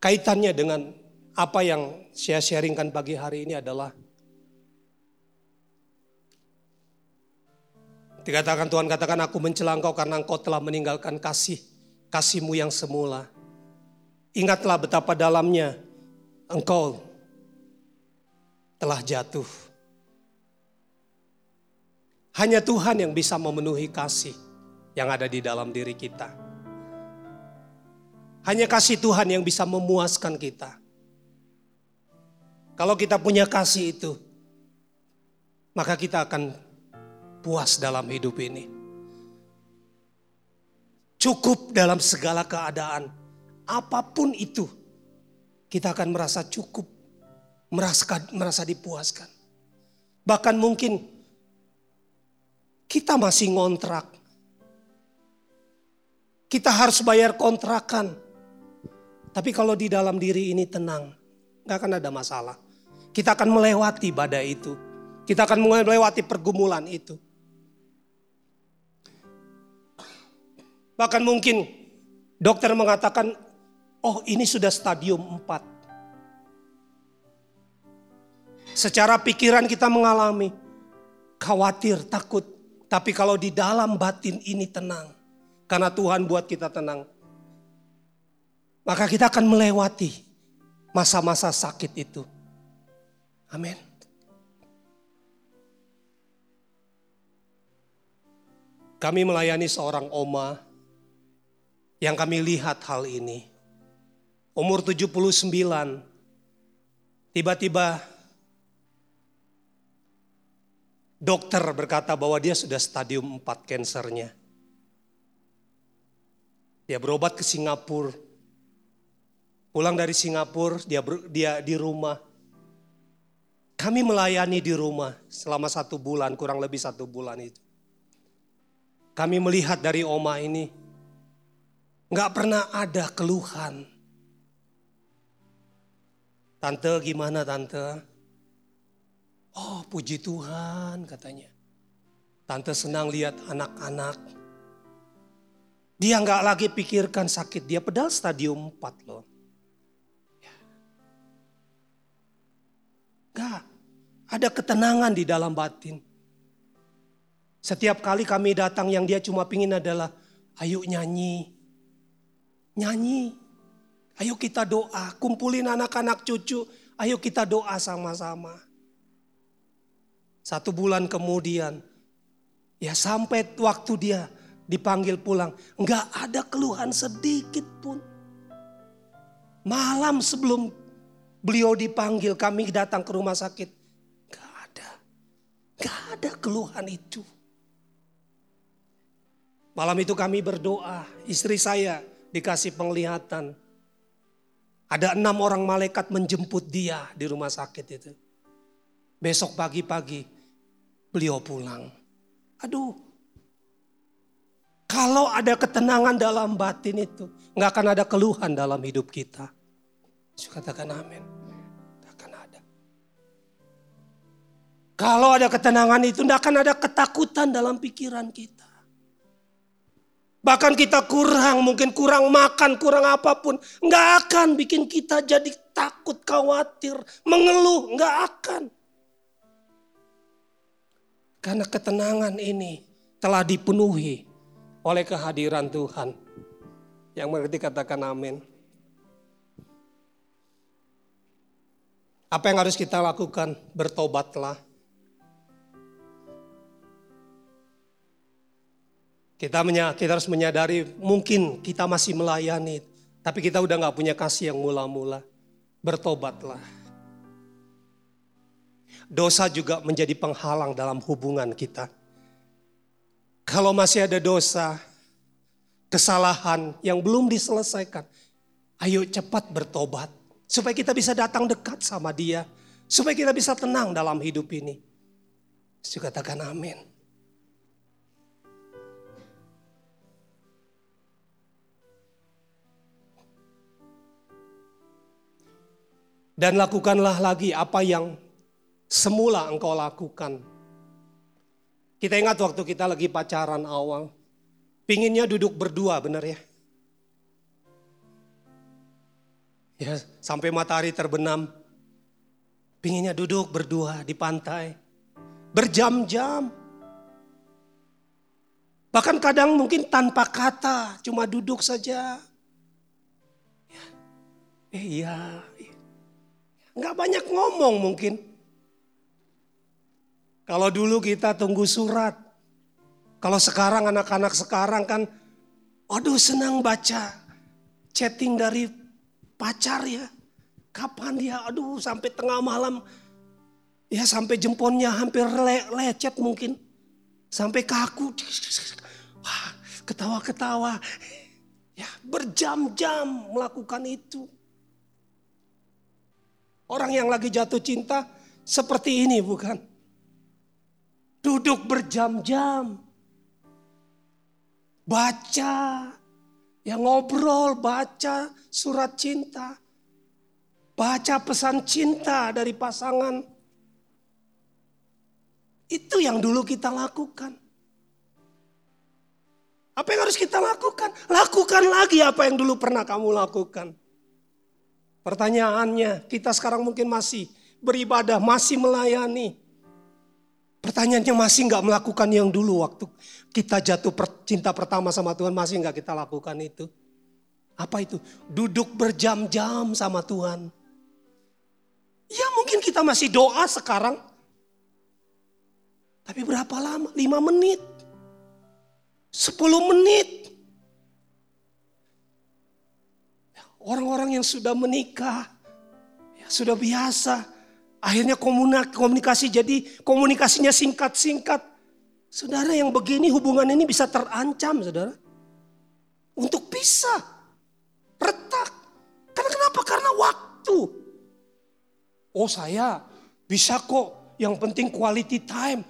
kaitannya dengan apa yang saya sharingkan pagi hari ini adalah Dikatakan Tuhan katakan aku mencela engkau karena engkau telah meninggalkan kasih, kasihmu yang semula. Ingatlah betapa dalamnya engkau telah jatuh. Hanya Tuhan yang bisa memenuhi kasih yang ada di dalam diri kita. Hanya kasih Tuhan yang bisa memuaskan kita. Kalau kita punya kasih itu, maka kita akan puas dalam hidup ini. Cukup dalam segala keadaan. Apa pun itu. Kita akan merasa cukup. Merasa, merasa dipuaskan. Bahkan mungkin kita masih ngontrak. Kita harus bayar kontrakan. Tapi kalau di dalam diri ini tenang, nggak akan ada masalah. Kita akan melewati badai itu. Kita akan melewati pergumulan itu. Bahkan mungkin dokter mengatakan, oh ini sudah stadium 4. Secara pikiran kita mengalami khawatir, takut. Tapi kalau di dalam batin ini tenang. Karena Tuhan buat kita tenang. Maka kita akan melewati masa-masa sakit itu. Amin. Kami melayani seorang oma yang kami lihat hal ini. Umur 79, tiba-tiba dokter berkata bahwa dia sudah stadium 4 kansernya. Dia berobat ke Singapura. Pulang dari Singapura, dia ber, dia di rumah. Kami melayani di rumah selama satu bulan, kurang lebih satu bulan itu. Kami melihat dari oma ini, nggak pernah ada keluhan. Tante gimana tante? Oh puji Tuhan katanya. Tante senang lihat anak-anak. Dia nggak lagi pikirkan sakit dia, pedal stadium 4 loh. Gak, ada ketenangan di dalam batin. Setiap kali kami datang yang dia cuma pingin adalah, ayo nyanyi. Nyanyi. Ayo kita doa, kumpulin anak-anak cucu, ayo kita doa sama-sama. Satu bulan kemudian, ya sampai waktu dia dipanggil pulang, nggak ada keluhan sedikit pun. Malam sebelum Beliau dipanggil, kami datang ke rumah sakit. Gak ada. Gak ada keluhan itu. Malam itu kami berdoa, istri saya dikasih penglihatan. Ada enam orang malaikat menjemput dia di rumah sakit itu. Besok pagi-pagi beliau pulang. Aduh, kalau ada ketenangan dalam batin itu, nggak akan ada keluhan dalam hidup kita. Katakan amin. Kalau ada ketenangan itu tidak akan ada ketakutan dalam pikiran kita. Bahkan kita kurang, mungkin kurang makan, kurang apa pun. Nggak akan bikin kita jadi takut, khawatir, mengeluh. Nggak akan. Karena ketenangan ini telah dipenuhi oleh kehadiran Tuhan. Yang mengerti katakan amin. Apa yang harus kita lakukan? Bertobatlah Kita, kita harus menyadari mungkin kita masih melayani, tapi kita udah gak punya kasih yang mula-mula. Bertobatlah. Dosa juga menjadi penghalang dalam hubungan kita. Kalau masih ada dosa, kesalahan yang belum diselesaikan, ayo cepat bertobat. Supaya kita bisa datang dekat sama dia. Supaya kita bisa tenang dalam hidup ini. Saya katakan amin. Dan lakukanlah lagi apa yang semula engkau lakukan. Kita ingat waktu kita lagi pacaran awal. Pinginnya duduk berdua benar ya. Ya sampai matahari terbenam. Pinginnya duduk berdua di pantai. Berjam-jam. Bahkan kadang mungkin tanpa kata, cuma duduk saja. Ya. Eh iya, Nggak banyak ngomong mungkin. Kalau dulu kita tunggu surat. Kalau sekarang anak-anak sekarang kan, aduh senang baca chatting dari pacar ya. Kapan dia, aduh sampai tengah malam. Ya sampai jemponnya hampir le lecet mungkin. Sampai kaku. Ketawa-ketawa. Ya berjam-jam melakukan itu. Orang yang lagi jatuh cinta seperti ini bukan? Duduk berjam-jam. Baca. Ya ngobrol, baca surat cinta. Baca pesan cinta dari pasangan. Itu yang dulu kita lakukan. Apa yang harus kita lakukan? Lakukan lagi apa yang dulu pernah kamu lakukan. Pertanyaannya, kita sekarang mungkin masih beribadah, masih melayani. Pertanyaannya masih nggak melakukan yang dulu waktu kita jatuh cinta pertama sama Tuhan masih nggak kita lakukan itu? Apa itu? Duduk berjam-jam sama Tuhan. Ya mungkin kita masih doa sekarang. Tapi berapa lama? Lima menit. Sepuluh menit. Orang-orang yang sudah menikah. Ya, sudah biasa. Akhirnya komunikasi jadi komunikasinya singkat-singkat. Saudara yang begini hubungan ini bisa terancam saudara. Untuk pisah. Retak. Karena kenapa? Karena waktu. Oh saya bisa kok. Yang penting quality time.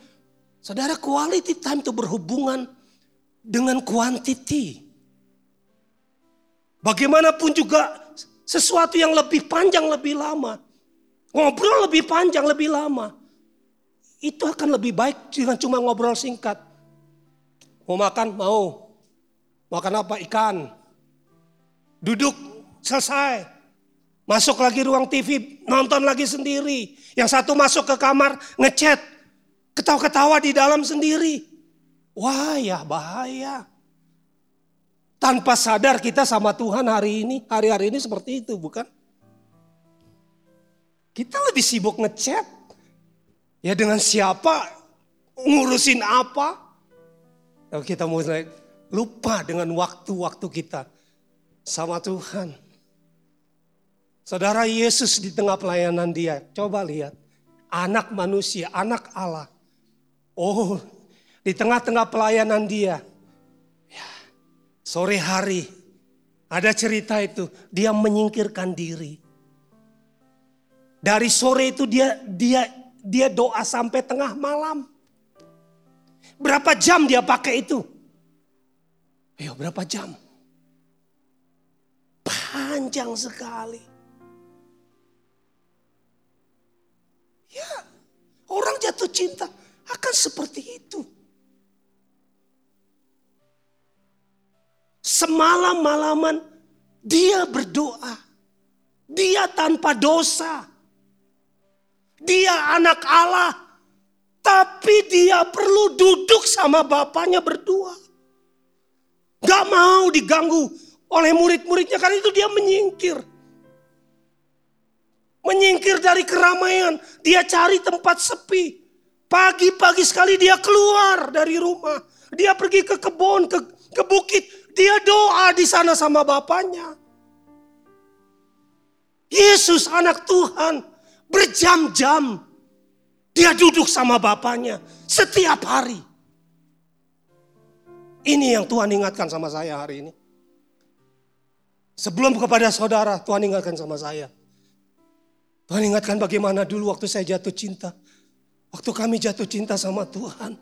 Saudara quality time itu berhubungan dengan quantity. Bagaimanapun juga sesuatu yang lebih panjang lebih lama. Ngobrol lebih panjang lebih lama. Itu akan lebih baik dengan cuma ngobrol singkat. Mau makan? Mau. Makan apa? Ikan. Duduk, selesai. Masuk lagi ruang TV, nonton lagi sendiri. Yang satu masuk ke kamar, ngechat. Ketawa-ketawa di dalam sendiri. Wah ya bahaya. Tanpa sadar kita sama Tuhan hari ini, hari-hari ini seperti itu bukan? Kita lebih sibuk ngechat. Ya dengan siapa, ngurusin apa. Kalau kita mulai lupa dengan waktu-waktu kita sama Tuhan. Saudara Yesus di tengah pelayanan dia, coba lihat. Anak manusia, anak Allah Oh, di tengah-tengah pelayanan dia, ya, sore hari ada cerita itu dia menyingkirkan diri. Dari sore itu dia dia dia doa sampai tengah malam. Berapa jam dia pakai itu? Ayo berapa jam? Panjang sekali. Ya, orang jatuh cinta akan seperti itu. Semalam-malaman dia berdoa. Dia tanpa dosa. Dia anak Allah. Tapi dia perlu duduk sama bapaknya berdua. Gak mau diganggu oleh murid-muridnya karena itu dia menyingkir. Menyingkir dari keramaian. Dia cari tempat sepi. Pagi-pagi sekali dia keluar dari rumah. Dia pergi ke kebun, ke, ke bukit. Dia doa di sana sama bapaknya. Yesus anak Tuhan berjam-jam. Dia duduk sama bapaknya setiap hari. Ini yang Tuhan ingatkan sama saya hari ini. Sebelum kepada saudara, Tuhan ingatkan sama saya. Tuhan ingatkan bagaimana dulu waktu saya jatuh cinta. Waktu kami jatuh cinta sama Tuhan.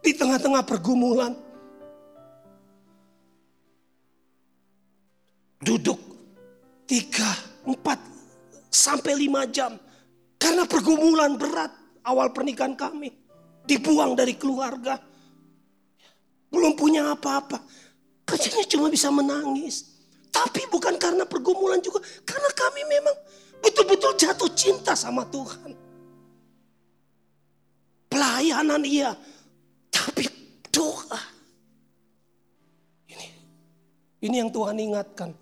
Di tengah-tengah pergumulan. Duduk tiga, empat, sampai lima jam. Karena pergumulan berat awal pernikahan kami. Dibuang dari keluarga. Belum punya apa-apa. Kerjanya cuma bisa menangis. Tapi bukan karena pergumulan juga. Karena kami memang betul-betul jatuh cinta sama Tuhan pelayanan iya, tapi doa. Ini, ini yang Tuhan ingatkan.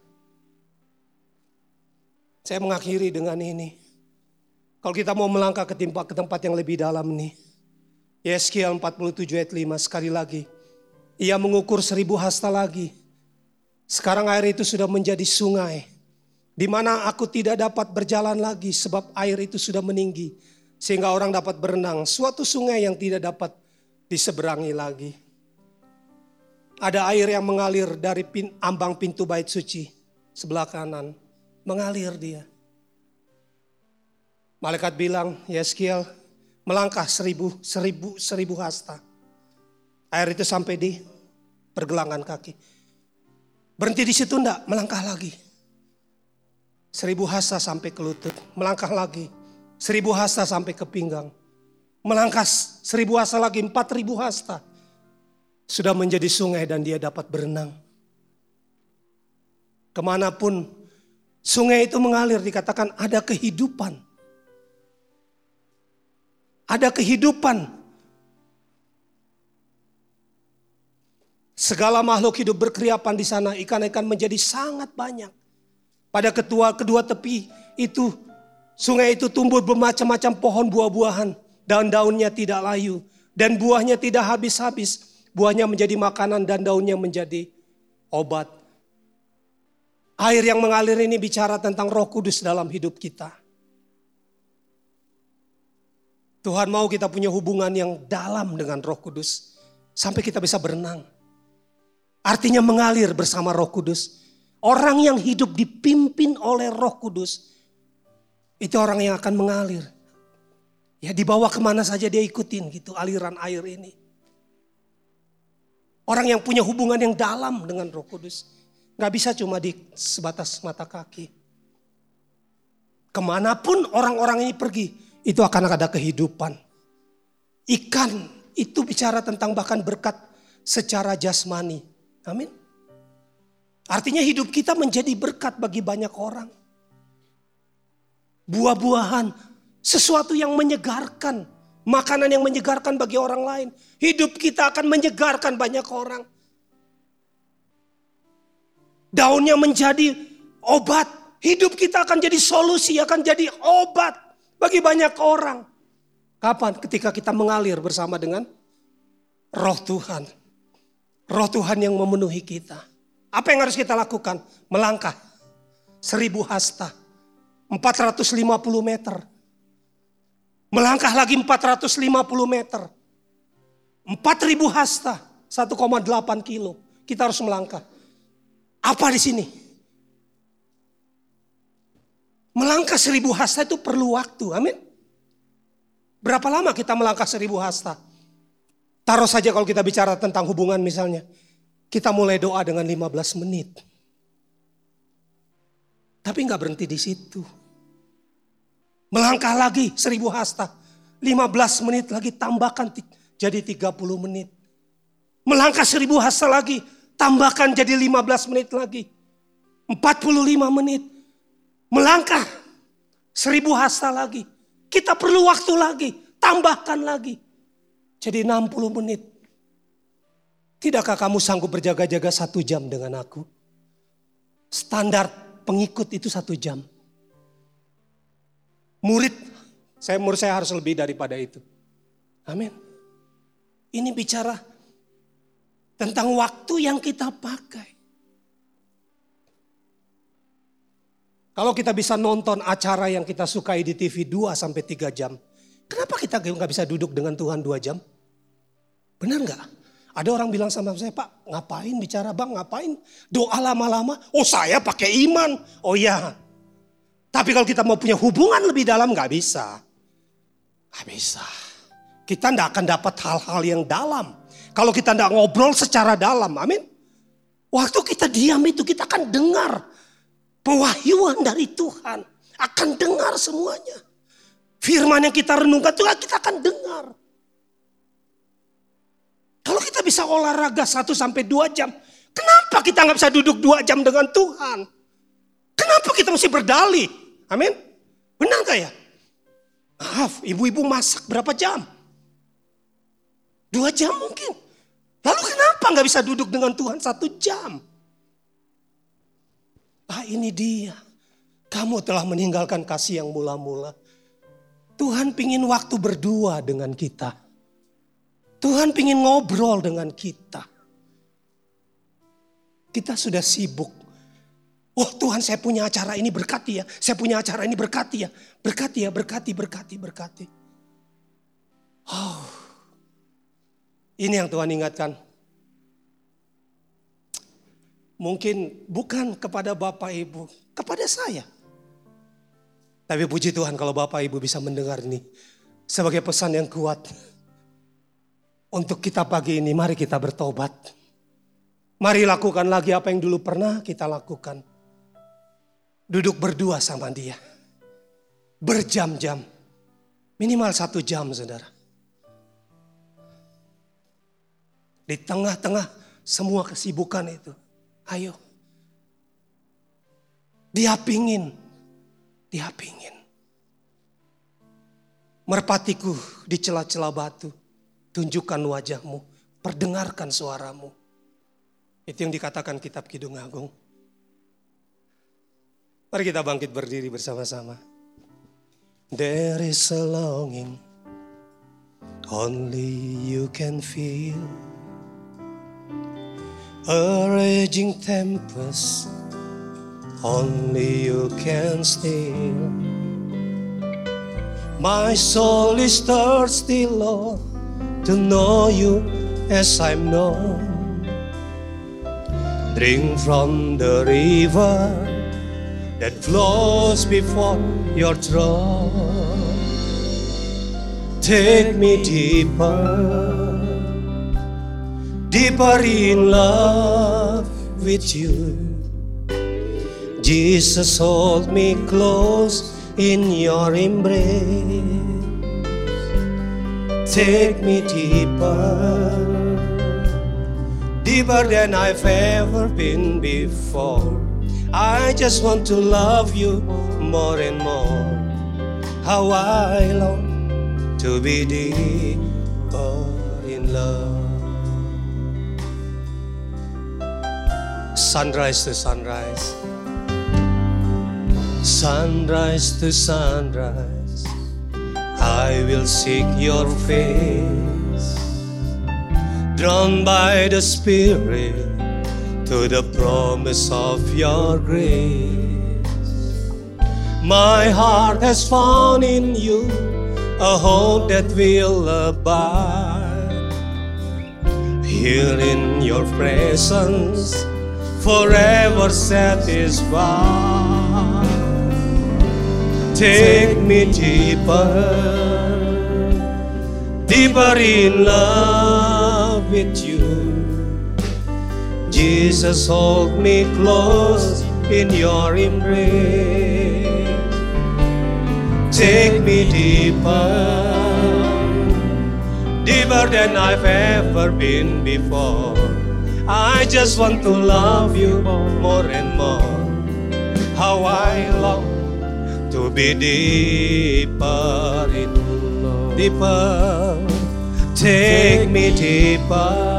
Saya mengakhiri dengan ini. Kalau kita mau melangkah ke tempat, ke tempat yang lebih dalam nih. Yeskiel 47 ayat 5 sekali lagi. Ia mengukur seribu hasta lagi. Sekarang air itu sudah menjadi sungai. Di mana aku tidak dapat berjalan lagi sebab air itu sudah meninggi sehingga orang dapat berenang. Suatu sungai yang tidak dapat diseberangi lagi. Ada air yang mengalir dari pin, ambang pintu bait suci sebelah kanan. Mengalir dia. Malaikat bilang, Yeskiel melangkah seribu, seribu, seribu hasta. Air itu sampai di pergelangan kaki. Berhenti di situ enggak, melangkah lagi. Seribu hasta sampai ke lutut, melangkah lagi Seribu hasta sampai ke pinggang. Melangkah seribu hasta lagi, empat ribu hasta. Sudah menjadi sungai dan dia dapat berenang. Ke mana pun sungai itu mengalir dikatakan ada kehidupan. Ada kehidupan. Segala makhluk hidup berkeriapan di sana, ikan-ikan menjadi sangat banyak. Pada ketua kedua tepi itu sungai itu tumbuh bermacam-macam pohon buah-buahan, daun-daunnya tidak layu dan buahnya tidak habis-habis. Buahnya menjadi makanan dan daunnya menjadi obat. Air yang mengalir ini bicara tentang Roh Kudus dalam hidup kita. Tuhan mau kita punya hubungan yang dalam dengan Roh Kudus sampai kita bisa berenang. Artinya mengalir bersama Roh Kudus. Orang yang hidup dipimpin oleh Roh Kudus itu orang yang akan mengalir. Ya dibawa ke mana saja dia ikutin gitu aliran air ini. Orang yang punya hubungan yang dalam dengan Roh Kudus. Gak bisa cuma di sebatas mata kaki. Ke mana pun orang-orang ini pergi, itu akan ada kehidupan. Ikan itu bicara tentang bahkan berkat secara jasmani. Amin. Artinya hidup kita menjadi berkat bagi banyak orang. Buah-buahan, sesuatu yang menyegarkan. Makanan yang menyegarkan bagi orang lain. Hidup kita akan menyegarkan banyak orang. Daunnya menjadi obat. Hidup kita akan jadi solusi, akan jadi obat bagi banyak orang. Kapan? Ketika kita mengalir bersama dengan roh Tuhan. Roh Tuhan yang memenuhi kita. Apa yang harus kita lakukan? Melangkah. Seribu hasta. 450 meter. Melangkah lagi 450 meter. 4000 hasta. 1,8 kilo. Kita harus melangkah. Apa di sini? Melangkah seribu hasta itu perlu waktu, amin. Berapa lama kita melangkah seribu hasta? Taruh saja kalau kita bicara tentang hubungan misalnya. Kita mulai doa dengan 15 menit. Tapi nggak berhenti di situ. Melangkah lagi seribu hasta. 15 menit lagi tambahkan jadi 30 menit. Melangkah seribu hasta lagi. Tambahkan jadi 15 menit lagi. 45 menit. Melangkah seribu hasta lagi. Kita perlu waktu lagi. Tambahkan lagi. Jadi 60 menit. Tidakkah kamu sanggup berjaga-jaga satu jam dengan aku? Standar pengikut itu satu jam. Murid, saya murid saya harus lebih daripada itu. Amin. Ini bicara tentang waktu yang kita pakai. Kalau kita bisa nonton acara yang kita sukai di TV 2 sampai 3 jam. Kenapa kita nggak bisa duduk dengan Tuhan 2 jam? Benar nggak? Ada orang bilang sama saya, Pak ngapain bicara bang, ngapain doa lama-lama? Oh saya pakai iman. Oh iya. Tapi kalau kita mau punya hubungan lebih dalam nggak bisa. Nggak bisa. Kita nggak akan dapat hal-hal yang dalam. Kalau kita nggak ngobrol secara dalam, amin. Waktu kita diam itu kita akan dengar pewahyuan dari Tuhan. Akan dengar semuanya. Firman yang kita renungkan Tuhan kita akan dengar. Kalau kita bisa olahraga 1 sampai 2 jam, kenapa kita nggak bisa duduk 2 jam dengan Tuhan? Kenapa kita mesti berdalih? Amin. Benar gak ya? Maaf, ibu-ibu masak berapa jam? Dua jam mungkin. Lalu kenapa nggak bisa duduk dengan Tuhan satu jam? Ah ini dia. Kamu telah meninggalkan kasih yang mula-mula. Tuhan pingin waktu berdua dengan kita. Tuhan pingin ngobrol dengan kita. Kita sudah sibuk. Oh Tuhan saya punya acara ini berkati ya. Saya punya acara ini berkati ya. Berkati ya, berkati, berkati, berkati. Oh. Ini yang Tuhan ingatkan. Mungkin bukan kepada Bapak Ibu, kepada saya. Tapi puji Tuhan kalau Bapak Ibu bisa mendengar ini sebagai pesan yang kuat. Untuk kita pagi ini mari kita bertobat. Mari lakukan lagi apa yang dulu pernah kita lakukan. Duduk berdua sama dia. Berjam-jam. Minimal satu jam saudara. Di tengah-tengah semua kesibukan itu. Ayo. Dia pingin. Dia pingin. Merpatiku di celah-celah batu. Tunjukkan wajahmu. Perdengarkan suaramu. Itu yang dikatakan kitab Kidung Agung. Mari kita bangkit berdiri bersama-sama. There is a longing only you can feel. A raging tempest only you can still. My soul is thirsty, Lord, to know you as I'm known. Drink from the river that flows before your throne. Take me deeper, deeper in love with you. Jesus, hold me close in your embrace. Take me deeper, deeper than I've ever been before. I just want to love you more and more. How I long to be deeper in love. Sunrise to sunrise, sunrise to sunrise, I will seek your face. Drawn by the Spirit to the promise of your grace. My heart has found in you a home that will abide. Here in your presence, forever satisfied. Take me deeper, deeper in love with you. Jesus, hold me close in your embrace. Take me deeper, deeper than I've ever been before. I just want to love you more and more. How I long to be deeper in love. Deeper, take me deeper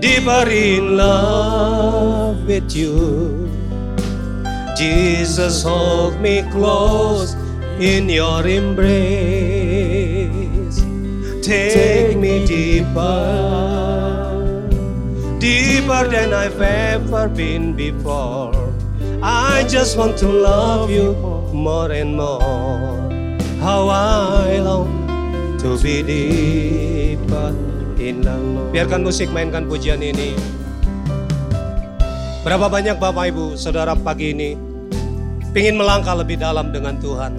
deeper in love with you. Jesus, hold me close in your embrace. Take me deeper, deeper than I've ever been before. I just want to love you more and more. How I long to be deeper in love. Biarkan musik mainkan pujian ini. Berapa banyak Bapak Ibu, Saudara pagi ini ingin melangkah lebih dalam dengan Tuhan.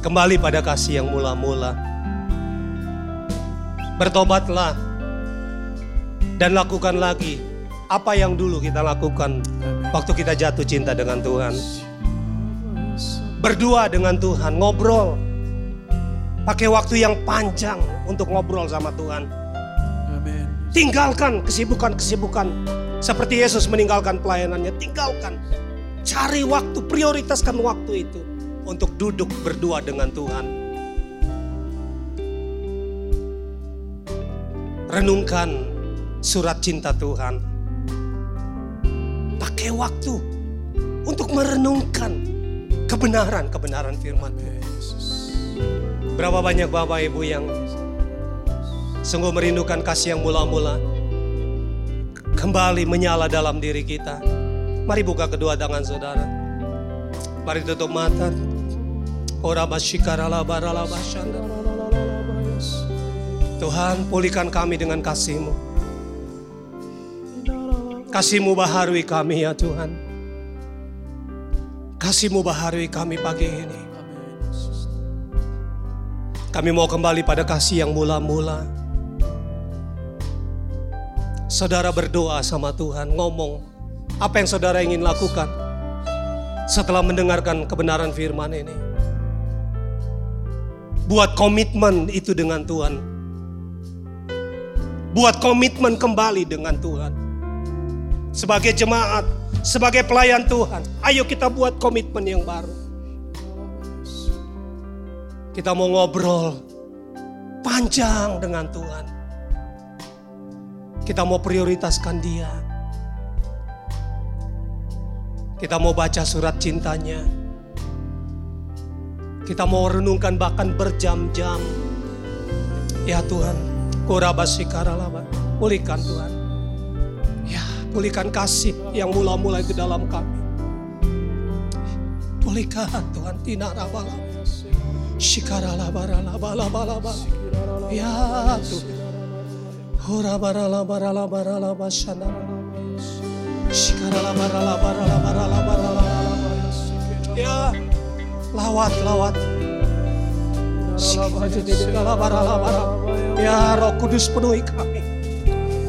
Kembali pada kasih yang mula-mula. Bertobatlah dan lakukan lagi apa yang dulu kita lakukan waktu kita jatuh cinta dengan Tuhan. Berdua dengan Tuhan, ngobrol. Pakai waktu yang panjang untuk ngobrol sama Tuhan. Tinggalkan kesibukan-kesibukan seperti Yesus meninggalkan pelayanannya. Tinggalkan. Cari waktu, prioritaskan waktu itu untuk duduk berdua dengan Tuhan. Renungkan surat cinta Tuhan. Pakai waktu untuk merenungkan kebenaran-kebenaran firman Berapa banyak Bapak Ibu yang sungguh merindukan kasih yang mula-mula kembali menyala dalam diri kita. Mari buka kedua tangan saudara. Mari tutup mata. Ora. Tuhan pulihkan kami dengan kasih-Mu. Kasih-Mu baharui kami ya Tuhan. Kasih-Mu baharui kami pagi ini. Kami mau kembali pada kasih yang mula-mula. Saudara berdoa sama Tuhan, ngomong apa yang saudara ingin lakukan setelah mendengarkan kebenaran firman ini. Buat komitmen itu dengan Tuhan. Buat komitmen kembali dengan Tuhan. Sebagai jemaat, sebagai pelayan Tuhan, ayo kita buat komitmen yang baru. Kita mau ngobrol panjang dengan Tuhan. Kita mau prioritaskan Dia. Kita mau baca surat cintanya. Kita mau renungkan bahkan berjam-jam. Ya Tuhan, kurabasikaralaba. Pulihkan Tuhan. Pulihkan kasih yang mula-mula ke dalam kami. Pulihkan Tuhan, tinarabalaba. Shikaralabaralabalaba. Ya Tuhan. Horabaralabaralabaralaba Shikaralabaralabaralabaralabaralabaralabaralabar. Ya, lawat, lawat. Ya roh kudus penuhi kami.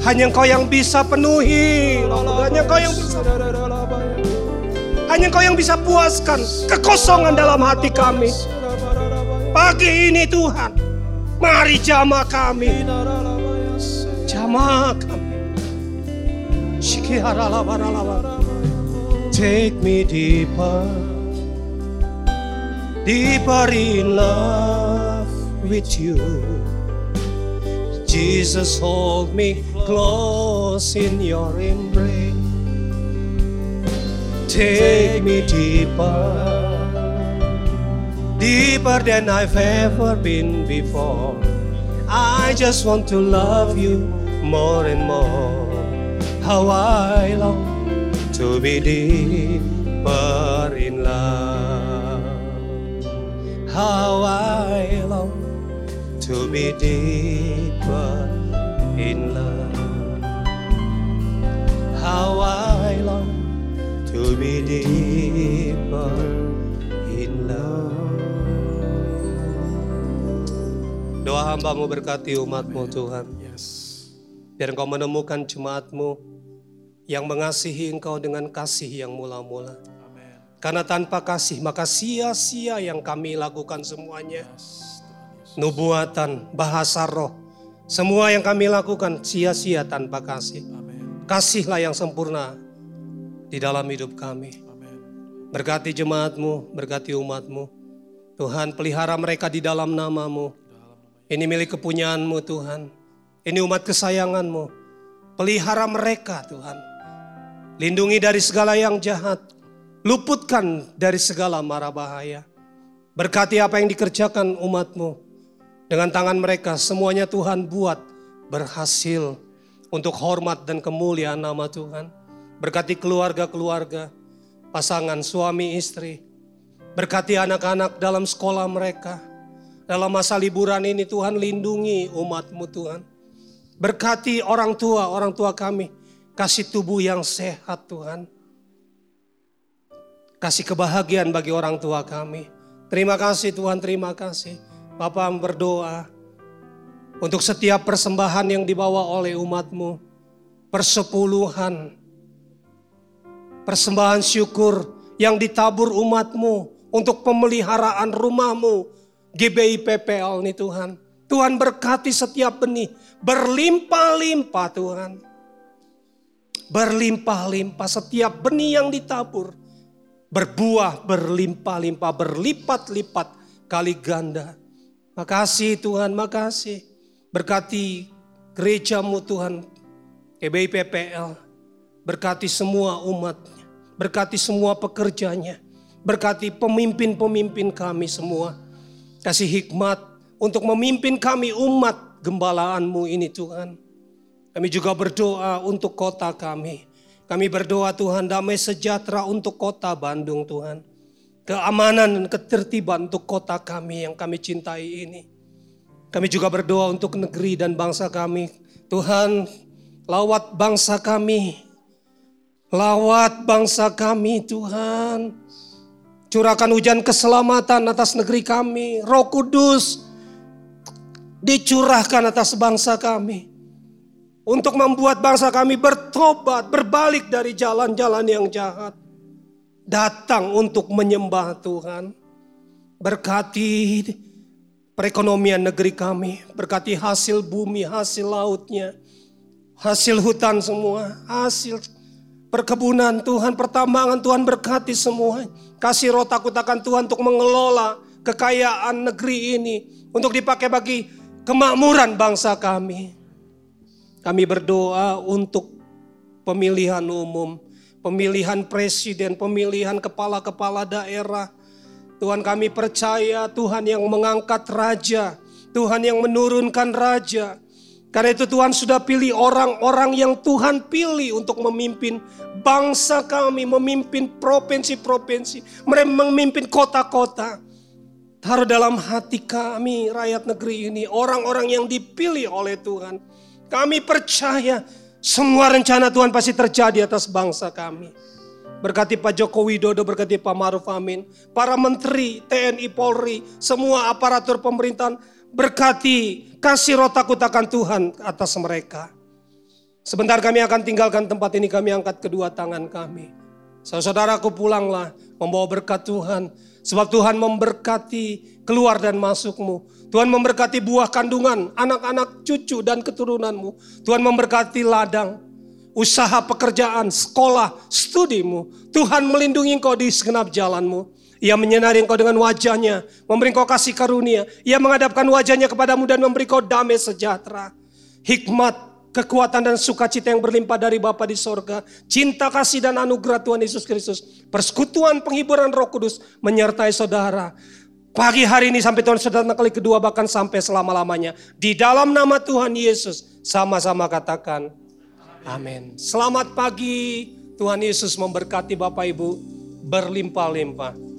Hanya engkau yang bisa penuhi. Hanya engkau yang bisa. Hanya engkau yang bisa puaskan kekosongan dalam hati kami. Pagi ini Tuhan. Mari jamah kami. Jamah kami. Take me deeper, deeper in love with you. Jesus, hold me close in your embrace. Take me deeper, deeper than I've ever been before. I just want to love you more and more. How I long to be deeper in love. How I long to be deeper in love. How I long to be deeper in love. Doa hambamu berkati umatmu Tuhan. Biar engkau menemukan jemaatmu yang mengasihi engkau dengan kasih yang mula-mula. Karena tanpa kasih maka sia-sia yang kami lakukan semuanya. Nubuatan, bahasa roh, semua yang kami lakukan sia-sia tanpa kasih. Kasihlah yang sempurna di dalam hidup kami. Berkati jemaatmu, berkati umatmu. Tuhan pelihara mereka di dalam namamu. Ini milik kepunyaanmu Tuhan. Ini umat kesayanganmu. Pelihara mereka Tuhan. Lindungi dari segala yang jahat. Luputkan dari segala mara bahaya. Berkati apa yang dikerjakan umatmu. Dengan tangan mereka semuanya Tuhan buat berhasil. Untuk hormat dan kemuliaan nama Tuhan. Berkati keluarga-keluarga. Pasangan suami istri. Berkati anak-anak dalam sekolah mereka. Dalam masa liburan ini Tuhan lindungi umatmu Tuhan. Berkati orang tua, orang tua kami. Kasih tubuh yang sehat Tuhan. Kasih kebahagiaan bagi orang tua kami. Terima kasih Tuhan, terima kasih. Bapak berdoa untuk setiap persembahan yang dibawa oleh umatmu. Persepuluhan. Persembahan syukur yang ditabur umatmu untuk pemeliharaan rumahmu. GBI PPL nih Tuhan. Tuhan berkati setiap benih. Berlimpah-limpah Tuhan. Berlimpah-limpah setiap benih yang ditabur. Berbuah berlimpah-limpah, berlipat-lipat kali ganda. Makasih Tuhan, makasih. Berkati gerejamu Tuhan, GBI PPL. Berkati semua umatnya, berkati semua pekerjanya. Berkati pemimpin-pemimpin kami semua. Kasih hikmat untuk memimpin kami umat gembalaanmu ini Tuhan. Kami juga berdoa untuk kota kami. Kami berdoa Tuhan damai sejahtera untuk kota Bandung Tuhan. Keamanan dan ketertiban untuk kota kami yang kami cintai ini. Kami juga berdoa untuk negeri dan bangsa kami. Tuhan lawat bangsa kami. Lawat bangsa kami Tuhan. Curahkan hujan keselamatan atas negeri kami. Roh Kudus dicurahkan atas bangsa kami untuk membuat bangsa kami bertobat, berbalik dari jalan-jalan yang jahat. Datang untuk menyembah Tuhan. Berkati perekonomian negeri kami, berkati hasil bumi, hasil lautnya, hasil hutan semua, hasil perkebunan Tuhan, pertambangan Tuhan berkati semua. Kasih roh takut akan Tuhan untuk mengelola kekayaan negeri ini untuk dipakai bagi kemakmuran bangsa kami. Kami berdoa untuk pemilihan umum, pemilihan presiden, pemilihan kepala-kepala daerah. Tuhan kami percaya Tuhan yang mengangkat raja, Tuhan yang menurunkan raja. Karena itu Tuhan sudah pilih orang-orang yang Tuhan pilih untuk memimpin bangsa kami, memimpin provinsi-provinsi, memimpin kota-kota. Taruh dalam hati kami rakyat negeri ini orang-orang yang dipilih oleh Tuhan. Kami percaya semua rencana Tuhan pasti terjadi atas bangsa kami. Berkati Pak Joko Widodo, berkati Pak Maruf Amin, para menteri, TNI, Polri, semua aparatur pemerintahan, berkati, kasih roh takut akan Tuhan atas mereka. Sebentar kami akan tinggalkan tempat ini, kami angkat kedua tangan kami. Saudaraku pulanglah, membawa berkat Tuhan. Sebab Tuhan memberkati keluar dan masukmu. Tuhan memberkati buah kandungan, anak-anak cucu dan keturunanmu. Tuhan memberkati ladang, usaha pekerjaan, sekolah, studimu. Tuhan melindungi engkau di segenap jalanmu. Ia menyinari engkau dengan wajahnya, memberi engkau kasih karunia. Ia menghadapkan wajahnya kepadamu dan memberi engkau damai sejahtera. Hikmat, kekuatan dan sukacita yang berlimpah dari Bapa di sorga. Cinta kasih dan anugerah Tuhan Yesus Kristus. Persekutuan penghiburan roh kudus menyertai saudara. Pagi hari ini sampai Tuhan sudah datang kali kedua bahkan sampai selama-lamanya. Di dalam nama Tuhan Yesus sama-sama katakan amin. Selamat pagi Tuhan Yesus memberkati Bapak Ibu berlimpah-limpah.